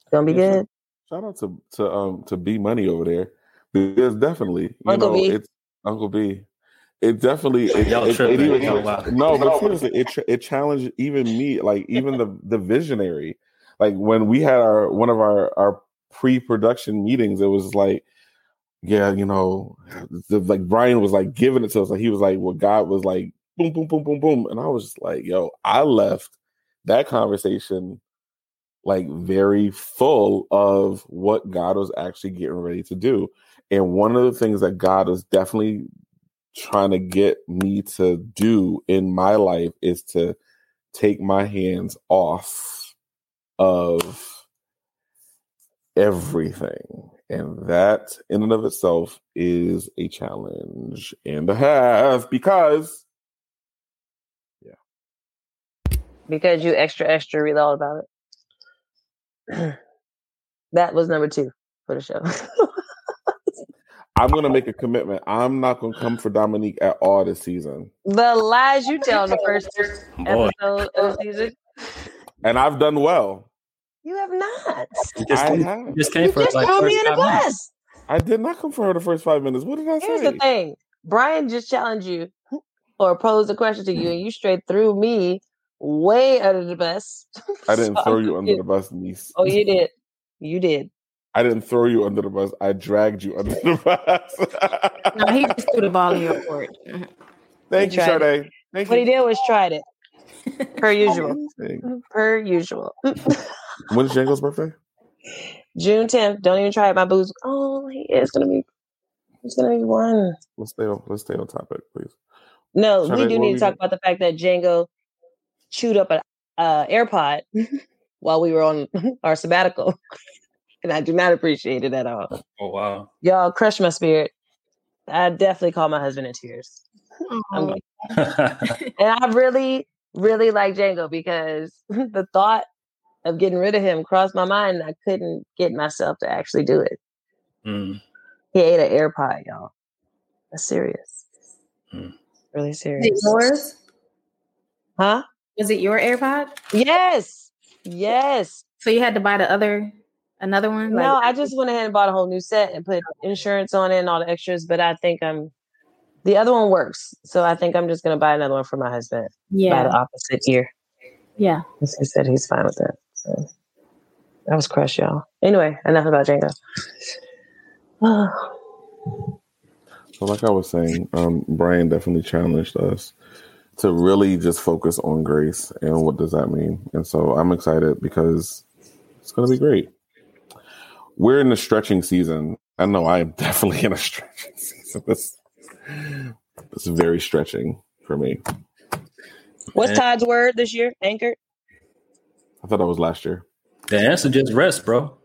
it's gonna be yeah, good. Shout out to to um to B Money over there because definitely you Uncle know B. it's Uncle B. it definitely it, Y'all it, tripping. it even, Oh, no, but seriously, it it challenged even me, like even the the visionary. Like when we had our one of our our pre production meetings, it was like, yeah, you know, the, like Brian was like giving it to us, like he was like, well, God was like, boom, boom, boom, boom, boom, and I was just like, yo, I left that conversation like very full of what God was actually getting ready to do. And one of the things that God was definitely trying to get me to do in my life is to take my hands off of everything. And that in and of itself is a challenge and a half because yeah. because you extra extra read all about it. that was number two for the show. I'm gonna make a commitment. I'm not gonna come for Dominique at all this season. the lies you tell in the first episode of the season, And I've done well. You have not. you just, I you have. just came You for just like threw me in a five minutes. bus. I did not come for her the first five minutes. What did I Here's say? Here's the thing. Brian just challenged you or posed a question to you, and you straight threw me way under the bus. I didn't So throw you under the bus, niece. Oh, you did. You did. I didn't throw you under the bus. I dragged you under the bus. No, he just threw the ball in your court. Thank He you, tried Shardé. Thank What he did was tried it. Per usual. Per usual. When's Django's birthday? June 10th. Don't even try it. My boo's. Oh, he is gonna be. He's gonna be one. Let's stay on. Let's stay on topic, please. No, Shall we I- do need to talk got? about the fact that Django chewed up an uh, AirPod while we were on our sabbatical, and I do not appreciate it at all. Oh wow. Y'all crushed my spirit. I definitely called my husband in tears. I'm and I really, really like Django because the thought of getting rid of him crossed my mind. And I couldn't get myself to actually do it. Mm. He ate an AirPod, y'all. That's serious. Hmm. Really Was serious. it yours? Huh? Was it your AirPod? Yes. Yes. So you had to buy the other, another one? No, I just went ahead and bought a whole new set and put insurance on it and all the extras. But I think I'm the other one works, so I think I'm just gonna buy another one for my husband. Buy yeah, the opposite ear. yeah. He said he's fine with that. So that was crush, y'all. Anyway, enough about Django. So, like I was saying, um, Brian definitely challenged us to really just focus on grace and what does that mean. And so, I'm excited because it's going to be great. We're in the stretching season. I know I am definitely in a stretching season. This, this is very stretching for me. What's Todd's word this year? Anchored. I thought that was last year. the answer just rest, bro.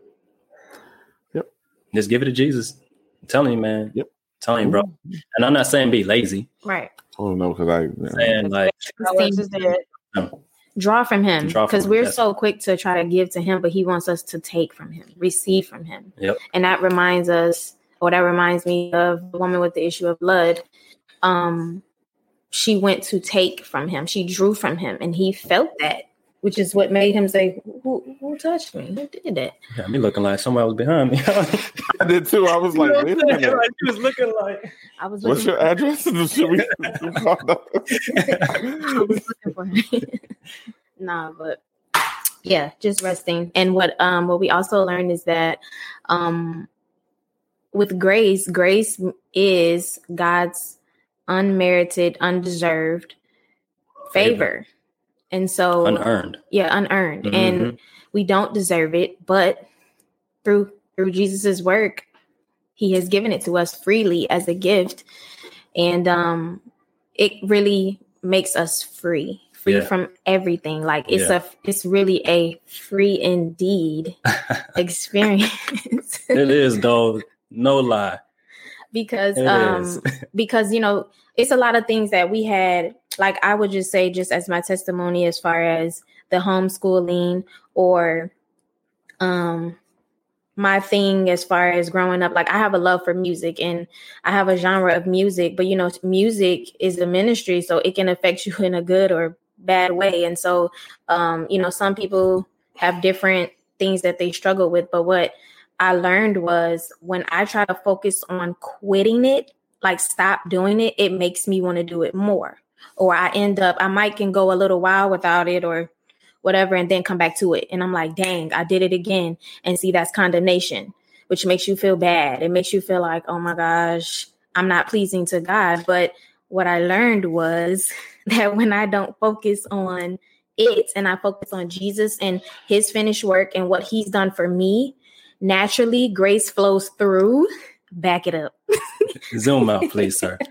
Yep. Just give it to Jesus. I'm telling you, man. Yep. telling you, bro. And I'm not saying be lazy. Right. Oh no, because I I'm saying like That works is dead. Draw from him because we're yes. so quick to try to give to him, but he wants us to take from him, receive from him. Yep. And that reminds us, or that reminds me of the woman with the issue of blood. Um, she went to take from him. She drew from him, and he felt that, which is what made him say, "Who, who touched me? Who did that?" Yeah, me looking like somebody was behind me. I did too. I was like, wait a minute. Like, he was looking like I was What's your address? Should we- I was looking for him. nah, but yeah, just resting. And what um what we also learned is that um with grace, grace is God's unmerited, undeserved favor. And so unearned. yeah, unearned. And Mhm. we don't deserve it, but through through Jesus's work, he has given it to us freely as a gift. And um it really makes us free, free Yeah. from everything. Like it's Yeah. a it's really a free indeed experience. it is though. No lie. because It um is. because you know it's a lot of things that we had like i would just say just as my testimony as far as the homeschooling or um my thing as far as growing up like i have a love for music and i have a genre of music but you know music is a ministry so it can affect you in a good or bad way and so um you know some people have different things that they struggle with but what i learned was when i try to focus on quitting it like stop doing it, it makes me want to do it more. Or I end up, I might can go a little while without it or whatever, and then come back to it. And I'm like, dang, I did it again. And see, that's condemnation, which makes you feel bad. It makes you feel like, oh my gosh, I'm not pleasing to God. But what I learned was that when I don't focus on it and I focus on Jesus and his finished work and what he's done for me, naturally grace flows through. Back it up. Zoom out, please, sir.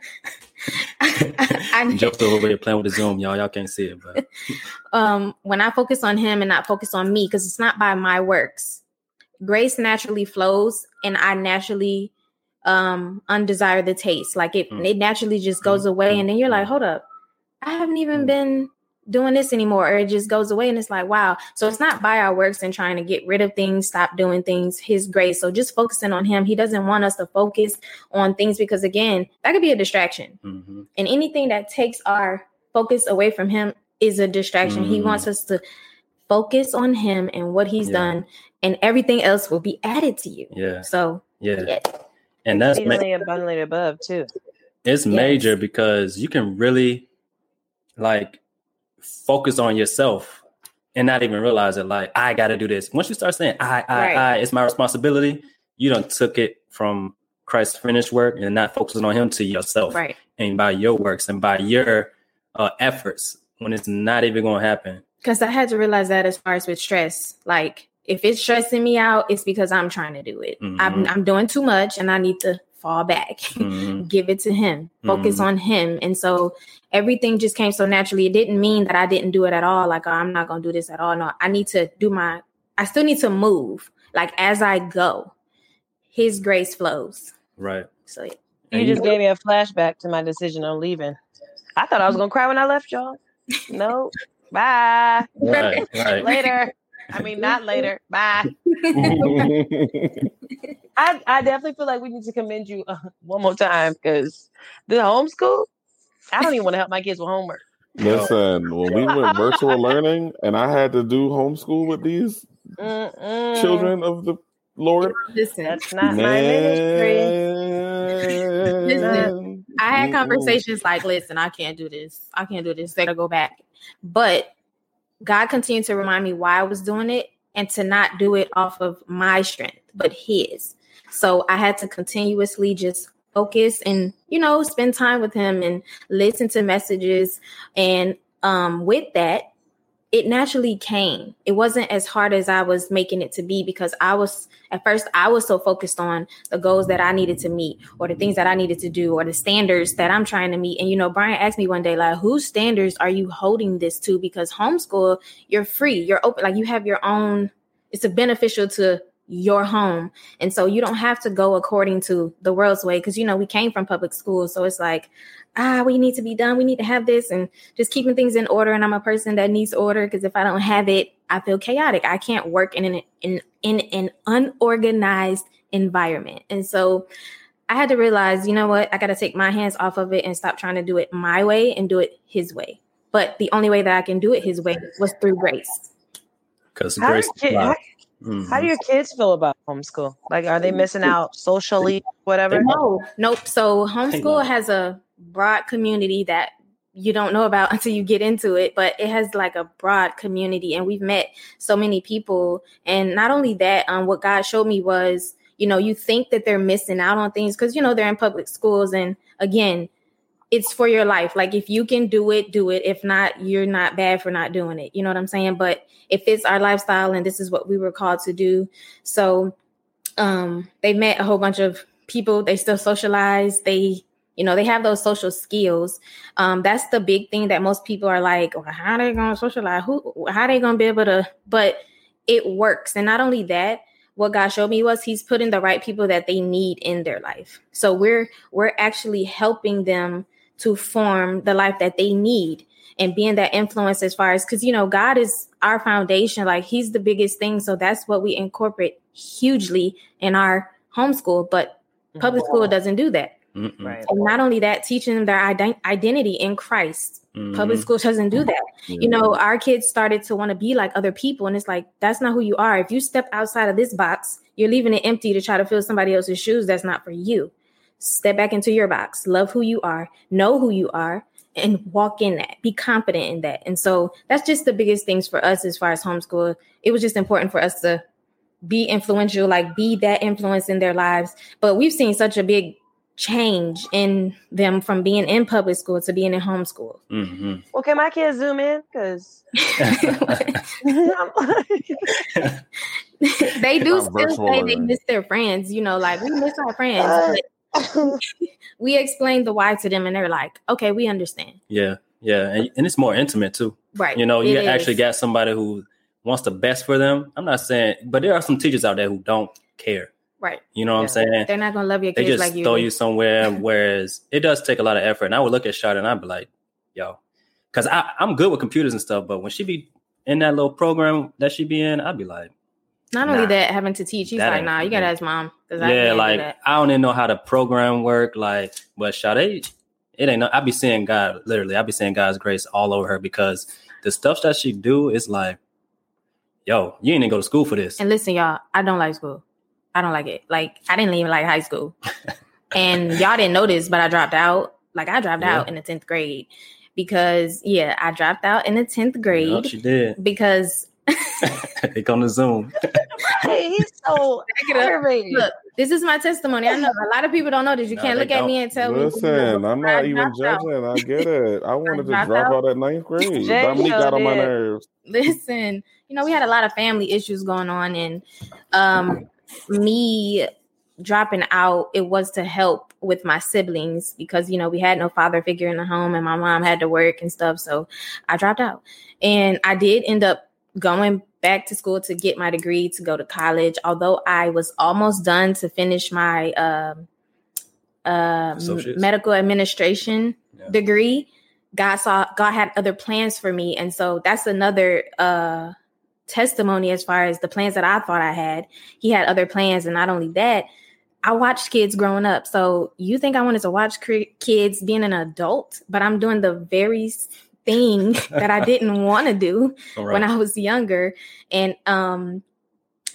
I, Jumped over here playing with the Zoom, y'all. Y'all can't see it, but um, when I focus on him and not focus on me, because it's not by my works, grace naturally flows, and I naturally um undesire the taste. Like it, mm. it naturally just goes mm. away, and then you're like, hold up, I haven't even mm. been doing this anymore or it just goes away and it's like wow so it's not by our works and trying to get rid of things stop doing things his grace so just focusing on him he doesn't want us to focus on things because again that could be a distraction mm-hmm. and anything that takes our focus away from him is a distraction mm-hmm. he wants us to focus on him and what he's yeah. done and everything else will be added to you yeah so yeah, yeah. and that's ma- abundantly above too it's yes. major because you can really like focus on yourself and not even realize it like I gotta do this. Once you start saying I, I, right. I, it's my responsibility, you don't took it from Christ's finished work and not focusing on him to yourself. Right. And by your works and by your uh, efforts when it's not even gonna happen. Because I had to realize that as far as with stress, like if it's stressing me out, it's because I'm trying to do it. Mm-hmm. I'm, I'm doing too much and I need to fall back, mm-hmm. give it to him, focus mm-hmm. on him. And so everything just came so naturally. It didn't mean that I didn't do it at all. Like, oh, I'm not going to do this at all. No, I need to do my, I still need to move. Like, as I go, his grace flows. Right. So, yeah. You just gave me a flashback to my decision on leaving. I thought I was going to cry when I left y'all. No. Bye. Right, right. Later. I mean, not later. Bye. I, I definitely feel like we need to commend you uh, one more time because the homeschool, I don't even want to help my kids with homework. Listen, when we went virtual learning and I had to do homeschool with these Mm-mm. children of the Lord, listen, that's not man. my ministry. listen, I had conversations like, listen, I can't do this. I can't do this. They gotta go back. But God continued to remind me why I was doing it and to not do it off of my strength, but His. So I had to continuously just focus and, you know, spend time with Him and listen to messages. And um, with that, it naturally came. It wasn't as hard as I was making it to be because I was at first I was so focused on the goals that I needed to meet or the things that I needed to do or the standards that I'm trying to meet. And you know, Brian asked me one day like, "Whose standards are you holding this to?" Because homeschool, you're free, you're open, like you have your own. It's a beneficial to your home. And so you don't have to go according to the world's way because you know we came from public school. So it's like, ah, we need to be done. We need to have this and just keeping things in order. And I'm a person that needs order because if I don't have it, I feel chaotic. I can't work in an in in an unorganized environment. And so I had to realize, you know what, I gotta take my hands off of it and stop trying to do it my way and do it his way. But the only way that I can do it his way was through grace. Because grace. Mm-hmm. How do your kids feel about homeschool? Like, are they missing out socially, whatever? No, nope. So, homeschool has a broad community that you don't know about until you get into it, but it has like a broad community, and we've met so many people. And not only that, um, what God showed me was, you know, you think that they're missing out on things because you know they're in public schools, and again, it's for your life. Like if you can do it, do it. If not, you're not bad for not doing it. You know what I'm saying? But it fits our lifestyle and this is what we were called to do. So um they met a whole bunch of people, they still socialize, they you know, they have those social skills. Um, that's the big thing that most people are like, well, how are they gonna socialize? Who how are they gonna be able to but it works. And not only that, what God showed me was he's putting the right people that they need in their life. So we're we're actually helping them to form the life that they need and being that influence as far as because you know god is our foundation. Like he's the biggest thing. So that's what we incorporate hugely in our homeschool. But public school doesn't do that. Right. And not only that teaching them their ident- identity in christ. Mm-hmm. public school doesn't do that. Mm-hmm. you know our kids started to want to be like other people and it's like that's not who you are. If you step outside of this box you're leaving it empty to try to fill somebody else's shoes that's not for you step back into your box, love who you are, know who you are, and walk in that, be confident in that. And so that's just the biggest things for us as far as homeschool. It was just important for us to be influential, like be that influence in their lives. But we've seen such a big change in them from being in public school to being in homeschool. Mm-hmm. Well, can my kids zoom in? Because they do I'm still say they miss their friends. You know, like we miss our friends. but we explain the why to them, and they're like, "Okay, we understand." Yeah, yeah, and, and it's more intimate too. Right? You know, you It actually is. got somebody who wants the best for them. I'm not saying, but there are some teachers out there who don't care. right. You know what I'm saying? They're not gonna love your They kids just like you. throw you somewhere. Whereas it does take a lot of effort. And I would look at Charlotte and I'd be like, yo, because I'm good with computers and stuff, but when she be in that little program that she be in, I'd be like, Not only Nah. that, having to teach. He's That like, "Nah, you gotta ask mom." Because I yeah, can't like do. I don't even know how the program work. Like, but Shardé, it ain't. No, I be seeing God literally. I be seeing God's grace all over her because the stuff that she do is like, yo, you ain't even go to school for this. And listen, y'all, I don't like school. I don't like it. Like I didn't even like high school. and y'all didn't notice, but I dropped out. Like I dropped Yeah. out in the 10th grade because yeah, I dropped out in the 10th grade Yup, she did. because they come to Zoom. hey, he's so it up. aggravated. look, this is my testimony. I know a lot of people don't know this. You No, can't they look at me and tell me. Listen, I'm I not even dropped out. I get it. I wanted to drop out. out at ninth grade. Dominique got on my nerves. listen you know we had a lot of family issues going on and um me dropping out it was to help with my siblings because you know we had no father figure in the home and my mom had to work and stuff so i dropped out and i did end up going back to school to get my degree to go to college although i was almost done to finish my um uh, medical administration Yeah. degree. God saw god had other plans for me. And so that's another uh testimony as far as the plans that i thought i had. He had other plans. And not only that i watched kids growing up. So you think i wanted to watch cre- kids being an adult but i'm doing the very thing that i didn't want to do All when i was younger and um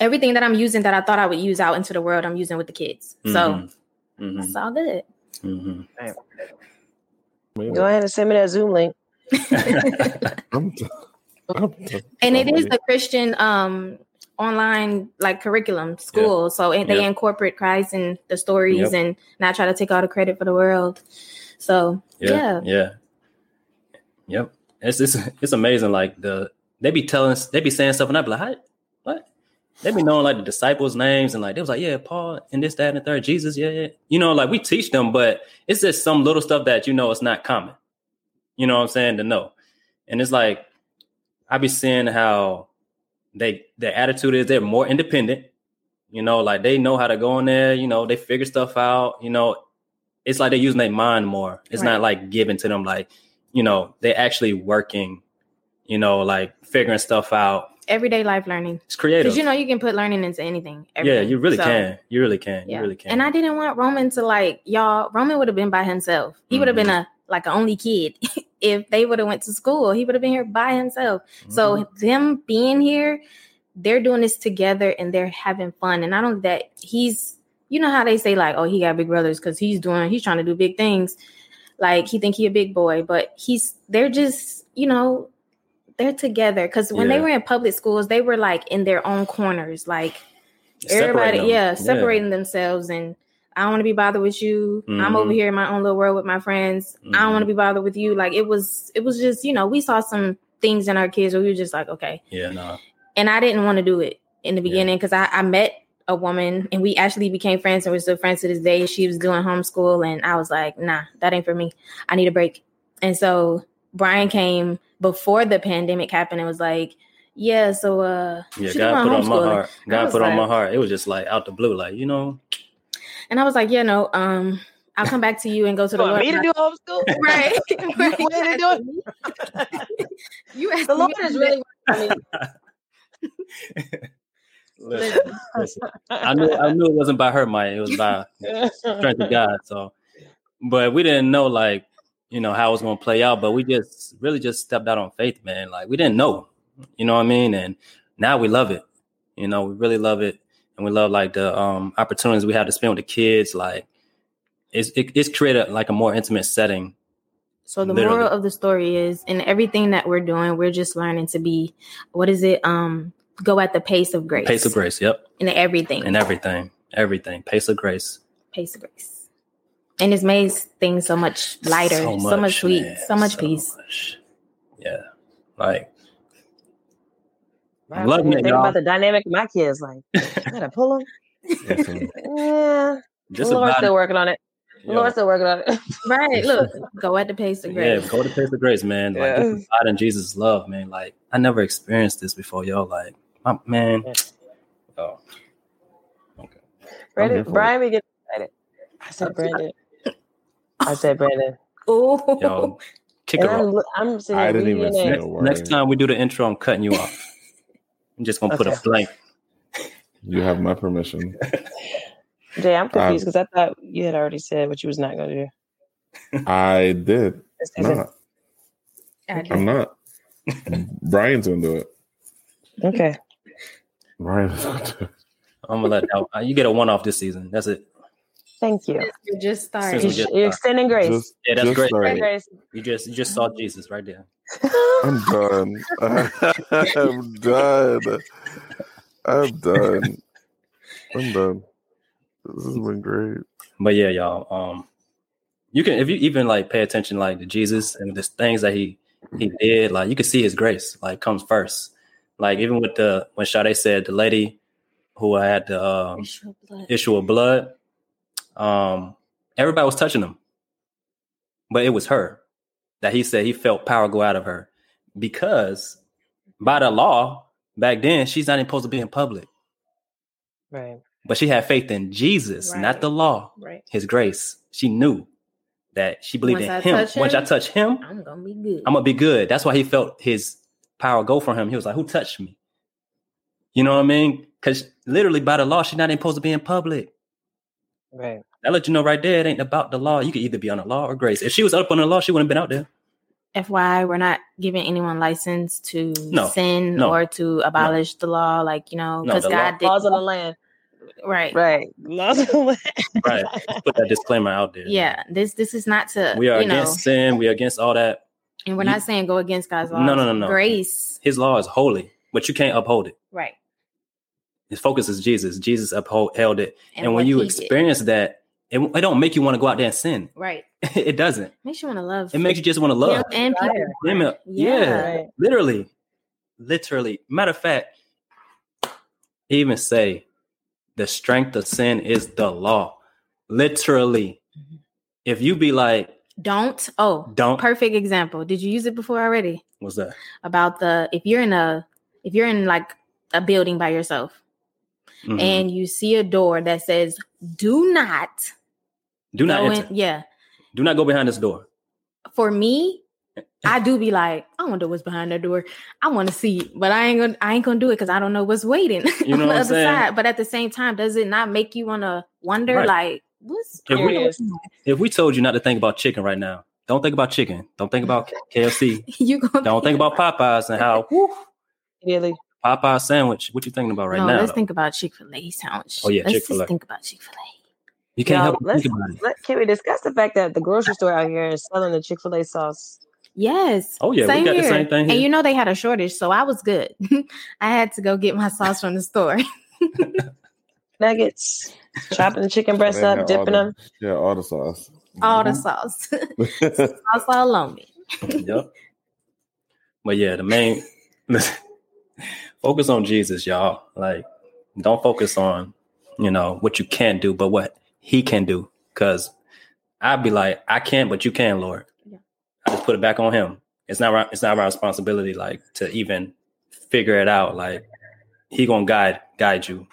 everything that i'm using that i thought i would use out into the world i'm using with the kids so Mhm. Mhm. it's all good Mhm. Go ahead and send me that Zoom link. I'm t- I'm t- and it is Probably. the christian um online like curriculum school so and they Yeah. incorporate christ and the stories Yep. and not try to take all the credit for the world so Yeah, yeah, yeah, yep. It's it's it's amazing. Like the they be telling they be saying stuff, and I be like, "How- what? They be knowing like the disciples' names, and like they was like, yeah, Paul and this, that, and the third, Jesus, yeah, yeah. You know, like we teach them, but it's just some little stuff that you know it's not common. You know what I'm saying to know, and it's like I be seeing how they their attitude is they're more independent. You know, like they know how to go in there. You know, they figure stuff out. You know, it's like they're using their mind more. It's not like given to them like, you know, they're actually working, you know, like figuring stuff out. everyday life learning It's creative. because you know you can put learning into anything yeah, you really So, can. You really can. yeah You really can. and i didn't want roman to like y'all roman would have been by himself he would have been Mm-hmm. a like an only kid if they would have went to school he would have been here by himself So Mhm. them being here, they're doing this together and they're having fun. And I don't only that, he's you know how they say like, oh, he got big brothers because he's doing he's trying to do big things. Like he think he a big boy, but he's they're just you know they're together because when they were in public schools, they were like in their own corners, like Separate everybody, them. yeah, separating themselves and. I don't want to be bothered with you. I'm over Mhm. here in my own little world with my friends. I don't want to be bothered with you. Like it was, it was just, you know, we saw some things in our kids where we were just like, okay, Yeah, no. and I didn't want to do it in the beginning because I, I met a woman and we actually became friends and we're still friends to this day. She was doing homeschool and I was like, nah, that ain't for me. I need a break. And so Brian came before the pandemic happened and was like, yeah, so uh Yeah, God put on my heart. God was put on my heart. It was just like out the blue, like, you know, And I was like, yeah, no, um, I'll come back to you and go to the Lord. me to do homeschool? right. right. You want me do it? You asked The Lord is really working on me. Listen, listen. I knew I knew it wasn't by her might, it was by strength of God. So, but we didn't know like you know how it was going to play out. But we just really just stepped out on faith, man. Like we didn't know, you know what I mean. And now we love it. You know, we really love it, and we love like the um opportunities we have to spend with the kids. Like it's it, it's created like a more intimate setting. So the Literally. moral of the story is in everything that we're doing, we're just learning to be what is it? Um go at the pace of grace. Pace of grace, yep, In everything. and everything, everything. Pace of grace. pace of grace. And it's made things so much lighter, so much, sweet, man, so much so peace. much. Yeah, like Right, Loving when it, think y'all. about the dynamic of my kids. Like, I gotta pull them. Yeah, just the Lord's about still working on it. The Lord's still working on it. Right. Look, go at the pace of grace. yeah, go to the pace of grace, man. Like Yeah. this is God and Jesus' love, man. Like I never experienced this before, y'all. Like, my, man. Oh, okay. Brandon, Brian, we get excited. I said Brandon. I said Brandon. Oh, kick And her off. I'm, I'm sitting I didn't even reading say a word. Next time we do the intro, I'm cutting you off. I'm just gonna put a Okay. blank. You have my permission. Jay, I'm confused because I thought you had already said what you was not going to do. I did This season. not. I I'm not. Brian's gonna do it. Okay. Brian's gonna do. I'm gonna let that. You get a one off this season. That's it. Thank you. You're just Since starting. we You're, just- you're extending grace. Just, Yeah, that's great. started. You just you just saw Jesus right there. I'm done. I'm done. I'm done. I'm done. This has been great. But yeah, y'all. Um, you can if you even like pay attention like to Jesus and the things that he he did, like you can see his grace like comes first. Like even with the when Shardé said the lady who had the um, issue of blood, um, everybody was touching him, but it was her that he said he felt power go out of her because by the law back then she's not even supposed to be in public, Right. but she had faith in Jesus, not the law. Right. his grace. She knew that she believed Once in I him. touch Once I touch him, I'm gonna be good. I'm gonna be good. That's why he felt his power go from him. He was like, "Who touched me?" You know what I mean? Because literally, by the law, she's not even supposed to be in public. Right. That let you know right there. It ain't about the law. You could either be on the law or grace. If she was up on the law, she wouldn't have been out there. FYI, we're not giving anyone license to No, sin no, or to abolish the law, like you know, No, because the law- God did Laws of the land. right. Right. Laws of the land. Right. Put that disclaimer out there. Yeah, this this is not to We are you know, against sin. We are against all that. And we're you- not saying go against God's law. No, no, no, no. Grace, His law is holy, but you can't uphold it. right? His focus is Jesus. Jesus upheld held it. And, when you he did. experience that, it, it don't make you want to go out there and sin. right, it doesn't. makes you want to love. It makes you just want to love. him and people. Desire. Yeah, Yeah. Right. literally, literally. Matter of fact, he even say the strength of sin is the law. Literally, Mm-hmm. if you be like, Don't. Oh, don't. perfect example. Did you use it before already? What's that? About the if you're in a if you're in like a building by yourself Mhm. and you see a door that says "Do not do not enter. in." Yeah, Do not go behind this door. for me, I do be like, I wonder what's behind that door. I want to see, but I ain't gonna I ain't gonna do it because I don't know what's waiting You know on the other saying? side. But at the same time, does it not make you want to wonder, Right. like, what's If we- If we told you not to think about chicken right now, don't think about chicken. Don't think about KFC. you Don't think about Popeyes and how whew, Really. Popeye sandwich. What you thinking about right no, now? let's though? think about Chick Fil A sandwich. Oh, yeah, let's Chick-fil-A. just think about Chick Fil A. you can't Y'all, help but let's- think about it. Let, can we discuss the fact that the grocery store out here is selling the Chick fil A sauce? Yes. Oh yeah, we got the same thing And you know they had a shortage, so I was good. I had to go get my sauce from the store. Nuggets, chopping the chicken breasts up, dipping the- them. Yeah, all the sauce. All the Mm-hmm. sauce. Mhm. sauce all on me. yep. But yeah, the main focus on Jesus, y'all. Like, don't focus on you know what you can't do, but what He can do. Because I'd be like, I can't, but you can, Lord. Yeah. I just put it back on Him. It's not. our- It's not my responsibility, like to even figure it out. Like He gonna guide guide you.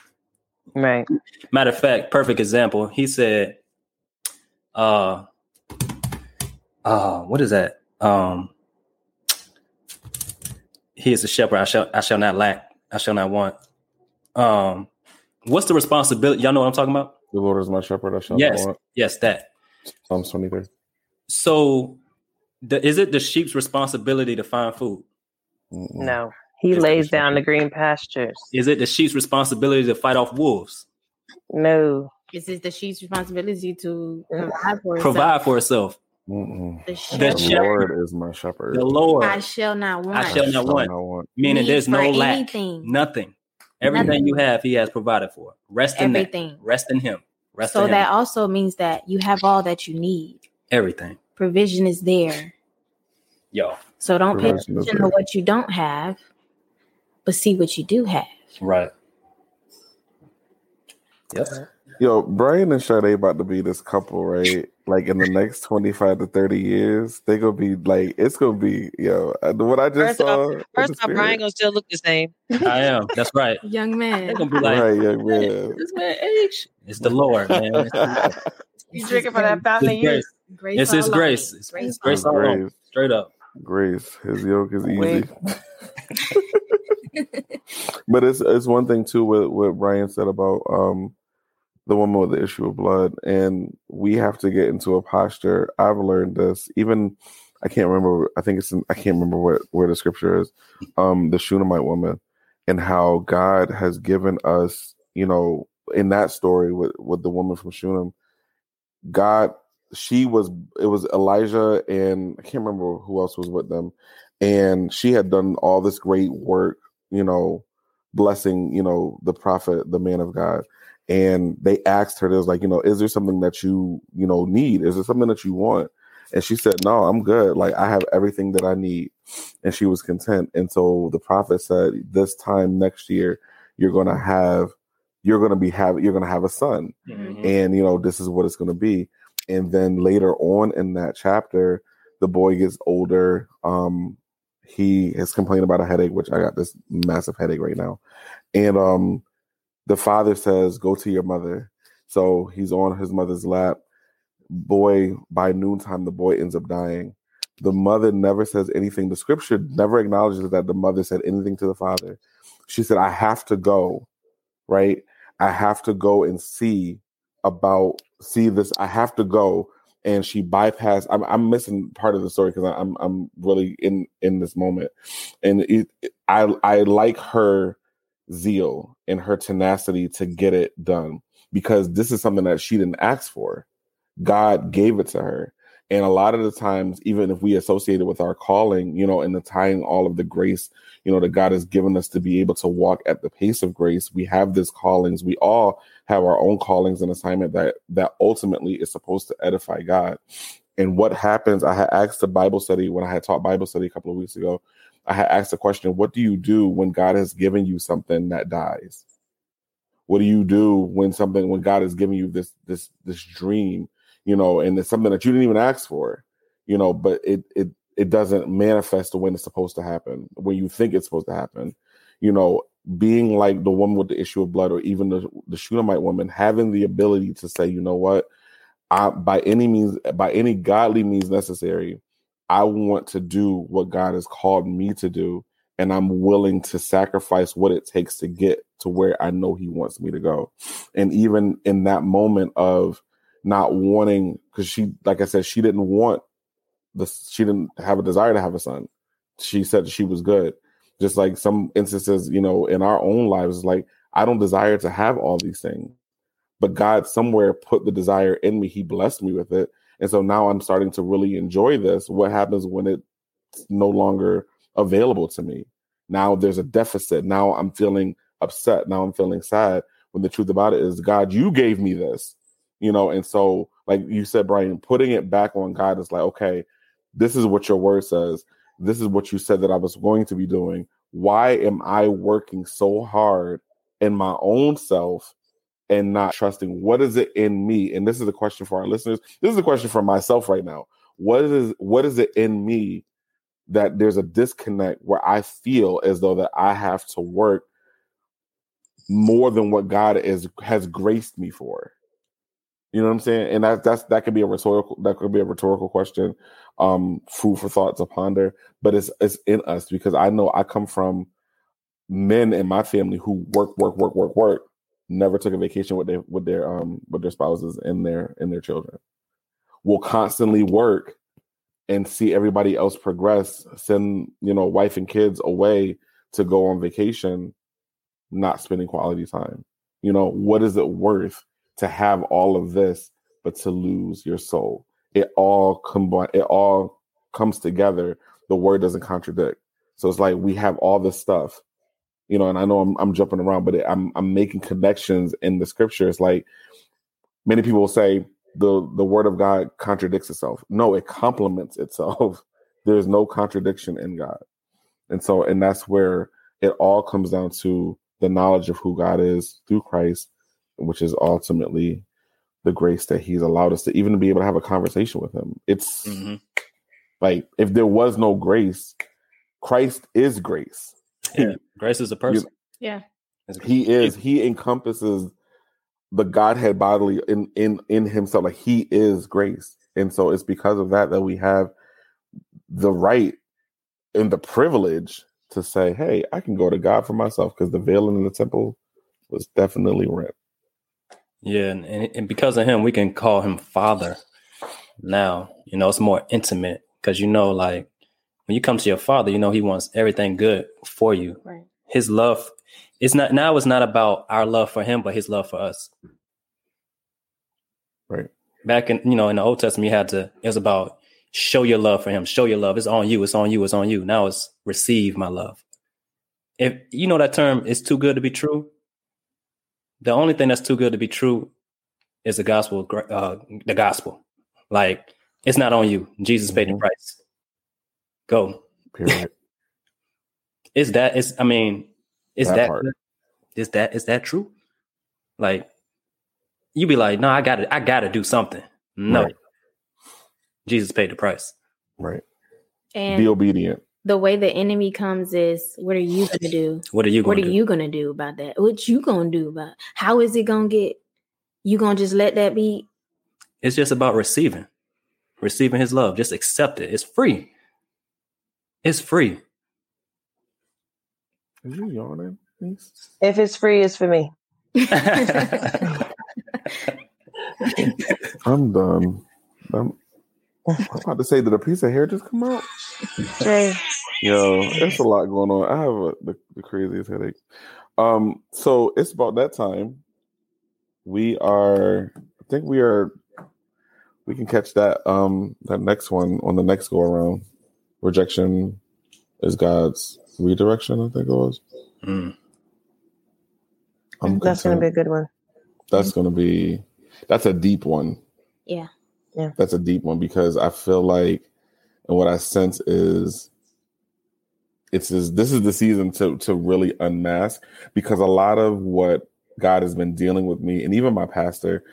Right. Matter of fact, perfect example. He said, uh uh what is that? Um he is a shepherd, I shall I shall not lack, I shall not want. Um what's the responsibility? Y'all know what I'm talking about? The Lord is my shepherd. I shall Yes. not want. Yes, that. Psalms 23. So the, is it the sheep's responsibility to find food? Mm-mm. No. He It's lays down the green pastures. Is it the sheep's responsibility to fight off wolves? No. This is the sheep's responsibility to provide for Provide for herself. Mm-mm. The The shepherd. The. Lord is my shepherd. The Lord. I shall not want. I shall not Shall want. not want. Meaning need there's no lack. anything. Nothing. Everything you have, he has provided for. Rest in that. Everything. Rest in him. Rest So in that him. also means that you have all that you need. Everything. Provision is there. Yo. So don't pay Provision is attention to what you don't have, but see what you do have. Right. Yep. Yo, Brian and Shardé about to be this couple, right? Like in the next twenty five to thirty years, they gonna be like it's gonna be yo. uh, What I just First off- saw. in the First off. Brian gonna still look the same. I am. That's right. Young They're man. gonna be like, right, young man. this man age. It's the Lord, man. It's, the- He's drinking from that fountain of it's youth. grace. Grace It's his grace. It's Grace grace all all over. over. Grace. Straight up. Grace, his yoke is easy. But it's it's one thing too what what Brian said about um the woman with the issue of blood, and we have to get into a posture. I've learned this. Even I can't remember. I think it's in, I can't remember where where the scripture is. Um, the Shunammite woman, and how God has given us. You know, in that story with with the woman from Shunem, God, she was. It was Elijah, and I can't remember who else was with them, and she had done all this great work. You know, blessing. You know, the prophet, the man of God and they asked her, "They was like, you know, is there something that you, you know, need? Is there something that you want?" And she said, "No, I'm good. Like I have everything that I need." And she was content. And so the prophet said, "This time next year, you're gonna have, you're gonna be have, you're gonna have a son, Mhm. and you know, this is what it's gonna be." And then later on in that chapter, the boy gets older. Um, he has complained about a headache, which I got this massive headache right now, and um the father says, Go to your mother. So he's on his mother's lap. Boy, by noontime, the boy ends up dying. The mother never says anything. The scripture never acknowledges that the mother said anything to the father. She said, I have to go, right? I have to go and see about, see this. I have to go. And she bypassed. I'm, I'm missing part of the story because I'm I'm really in in this moment, and it, I I like her zeal and her tenacity to get it done because this is something that she didn't ask for. God gave it to her. And a lot of the times, even if we associate it with our calling, you know, and the tying all of the grace, you know, that God has given us to be able to walk at the pace of grace, we have this callings. We all have our own callings and assignment that that ultimately is supposed to edify God. And what happens? I had asked the Bible study when I had taught Bible study a couple of weeks ago. I had asked the question, what do you do when God has given you something that dies? What do you do when something when God has given you this this this dream, you know, and it's something that you didn't even ask for, you know, but it it it doesn't manifest the it's supposed to happen, when you think it's supposed to happen. You know, being like the woman with the issue of blood or even the the Shunammite woman, having the ability to say, you know what, I by any means, by any godly means necessary, I want to do what God has called me to do, and I'm willing to sacrifice what it takes to get to where I know He wants me to go. And even in that moment of not wanting, because she, like I said, she didn't want this, she didn't have a desire to have a son. She said she was good. Just like some instances, you know, in our own lives, like I don't desire to have all these things, but God somewhere put the desire in me. He blessed me with it. And so now I'm starting to really enjoy this. What happens when it's no longer available to me? Now there's a deficit. Now I'm feeling upset. Now I'm feeling sad. When the truth about it is, God, you gave me this, you know. And so, like you said, Brian, putting it back on God is like, okay, this is what your word says. This is what you said that I was going to be doing. Why am I working so hard in my own self and not trusting what is it in me and this is a question for our listeners this is a question for myself right now what is what is it in me that there's a disconnect where i feel as though that i have to work more than what god is has graced me for you know what i'm saying? And that that's that could be a rhetorical that could be a rhetorical question um food for thought to ponder but it's it's in us because i know i come from men in my family who work work work work work never took a vacation with their with their um with their spouses and their and their children. Will constantly work and see everybody else progress send you know wife and kids away to go on vacation not spending quality time. You know what is it worth to have all of this, but to lose your soul. It all combine. It all comes together. The word doesn't contradict. So it's like we have all this stuff, you know. And I know I'm, I'm jumping around, but it, I'm I'm making connections in the scriptures. Like many people say, the the word of God contradicts itself. No, it complements itself. There's no contradiction in God. And so and that's where it all comes down to the knowledge of who God is through Christ, which is ultimately the grace that he's allowed us to even be able to have a conversation with him. It's mm-hmm. like if there was no grace, Christ is grace. Yeah, grace is a person. yeah. He is, he encompasses the Godhead bodily in in in himself. Like he is grace. And so it's because of that that we have the right and the privilege to say, hey, I can go to God for myself because the veil in the temple was definitely rent. Yeah, and, and because of him, we can call him father now. You know, it's more intimate because you know, like when you come to your father, you know he wants everything good for you. Right. His love it's not now it's not about our love for him, but his love for us. Right. Back in you know, in the old testament, you had to it was about show your love for him, show your love. It's on you, it's on you, it's on you. Now it's receive my love. If you know that term is too good to be true, the only thing that's too good to be true is the gospel, uh, the gospel. Like it's not on you. Jesus paid mm-hmm. the price. Go. Period. is that is I mean, is that, that is that is that true? Like you be like, no, I gotta I gotta do something. No. Right. Jesus paid the price. Right. And be obedient. The way the enemy comes is what are you gonna do? What are you gonna what are do? you gonna do about that? What you gonna do about how is it gonna get you gonna just let that be? It's just about receiving. Receiving his love. Just accept it. It's free. It's free. Are you yawning? If it's free, it's for me. I'm done. I'm, I'm about to say, did a piece of hair just come out? Jay. Yo, there's a lot going on. I have a, the, the craziest headache. Um, so it's about that time. We are, I think we are, we can catch that um that next one on the next go around. Rejection is God's redirection. I think it was. Mm. that's going to be a good one. That's going to be that's a deep one. Yeah. Yeah. That's a deep one because I feel like and what I sense is it's this, is the season to to really unmask because a lot of what God has been dealing with me and even my pastor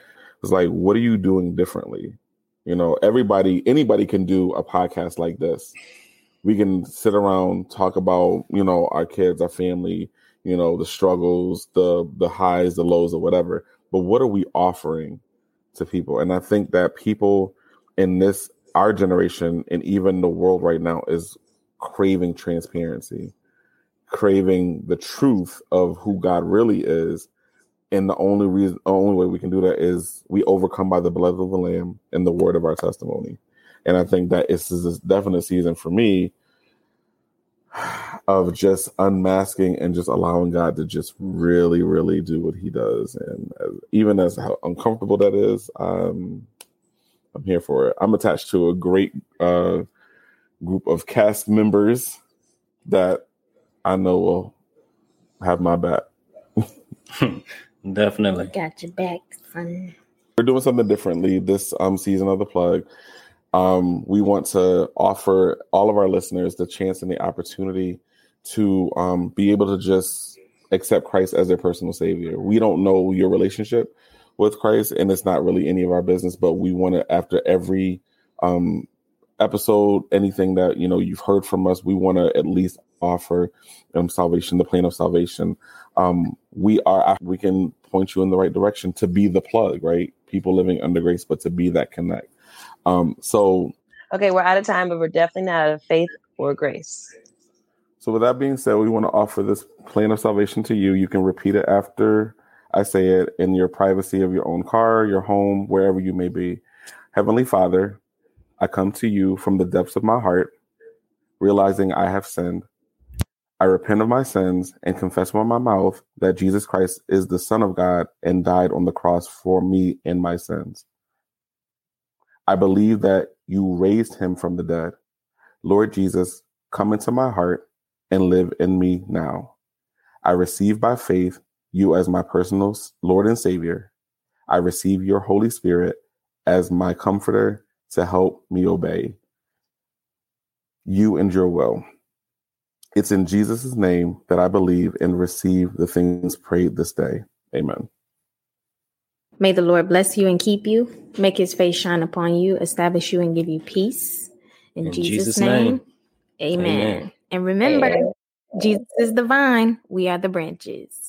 was like, what are you doing differently? You know, everybody, anybody can do a podcast like this. We can sit around, talk about, you know, our kids, our family, you know, the struggles, the the highs, the lows, or whatever. But what are we offering to people? And I think that people in this our generation and even the world right now is craving transparency, craving the truth of who God really is. And the only reason, only way we can do that is we overcome by the blood of the Lamb and the word of our testimony. And I think that this is a definite season for me of just unmasking and just allowing God to just really, really do what He does. And even as how uncomfortable that is, um, I'm here for it. I'm attached to a great uh, group of cast members that I know will have my back. Definitely. Got your back, son. We're doing something differently this um, season of the plug. Um, we want to offer all of our listeners the chance and the opportunity to um, be able to just accept Christ as their personal savior. We don't know your relationship with Christ, and it's not really any of our business. But we want to, after every um, episode, anything that you know you've heard from us, we want to at least offer um, salvation, the plan of salvation. Um, we are we can point you in the right direction to be the plug, right? People living under grace, but to be that connect. Um, so okay, we're out of time, but we're definitely not out of faith or grace. So with that being said, we want to offer this plan of salvation to you. You can repeat it after I say it in your privacy of your own car, your home, wherever you may be. Heavenly Father, I come to you from the depths of my heart, realizing I have sinned. I repent of my sins and confess with my mouth that Jesus Christ is the Son of God and died on the cross for me and my sins. I believe that you raised him from the dead. Lord Jesus, come into my heart and live in me now. I receive by faith you as my personal Lord and Savior. I receive your Holy Spirit as my comforter to help me obey you and your will. It's in Jesus' name that I believe and receive the things prayed this day. Amen. May the Lord bless you and keep you, make his face shine upon you, establish you and give you peace. In, in Jesus', Jesus, name, name. Amen. amen. And remember, amen. Jesus is the vine, we are the branches.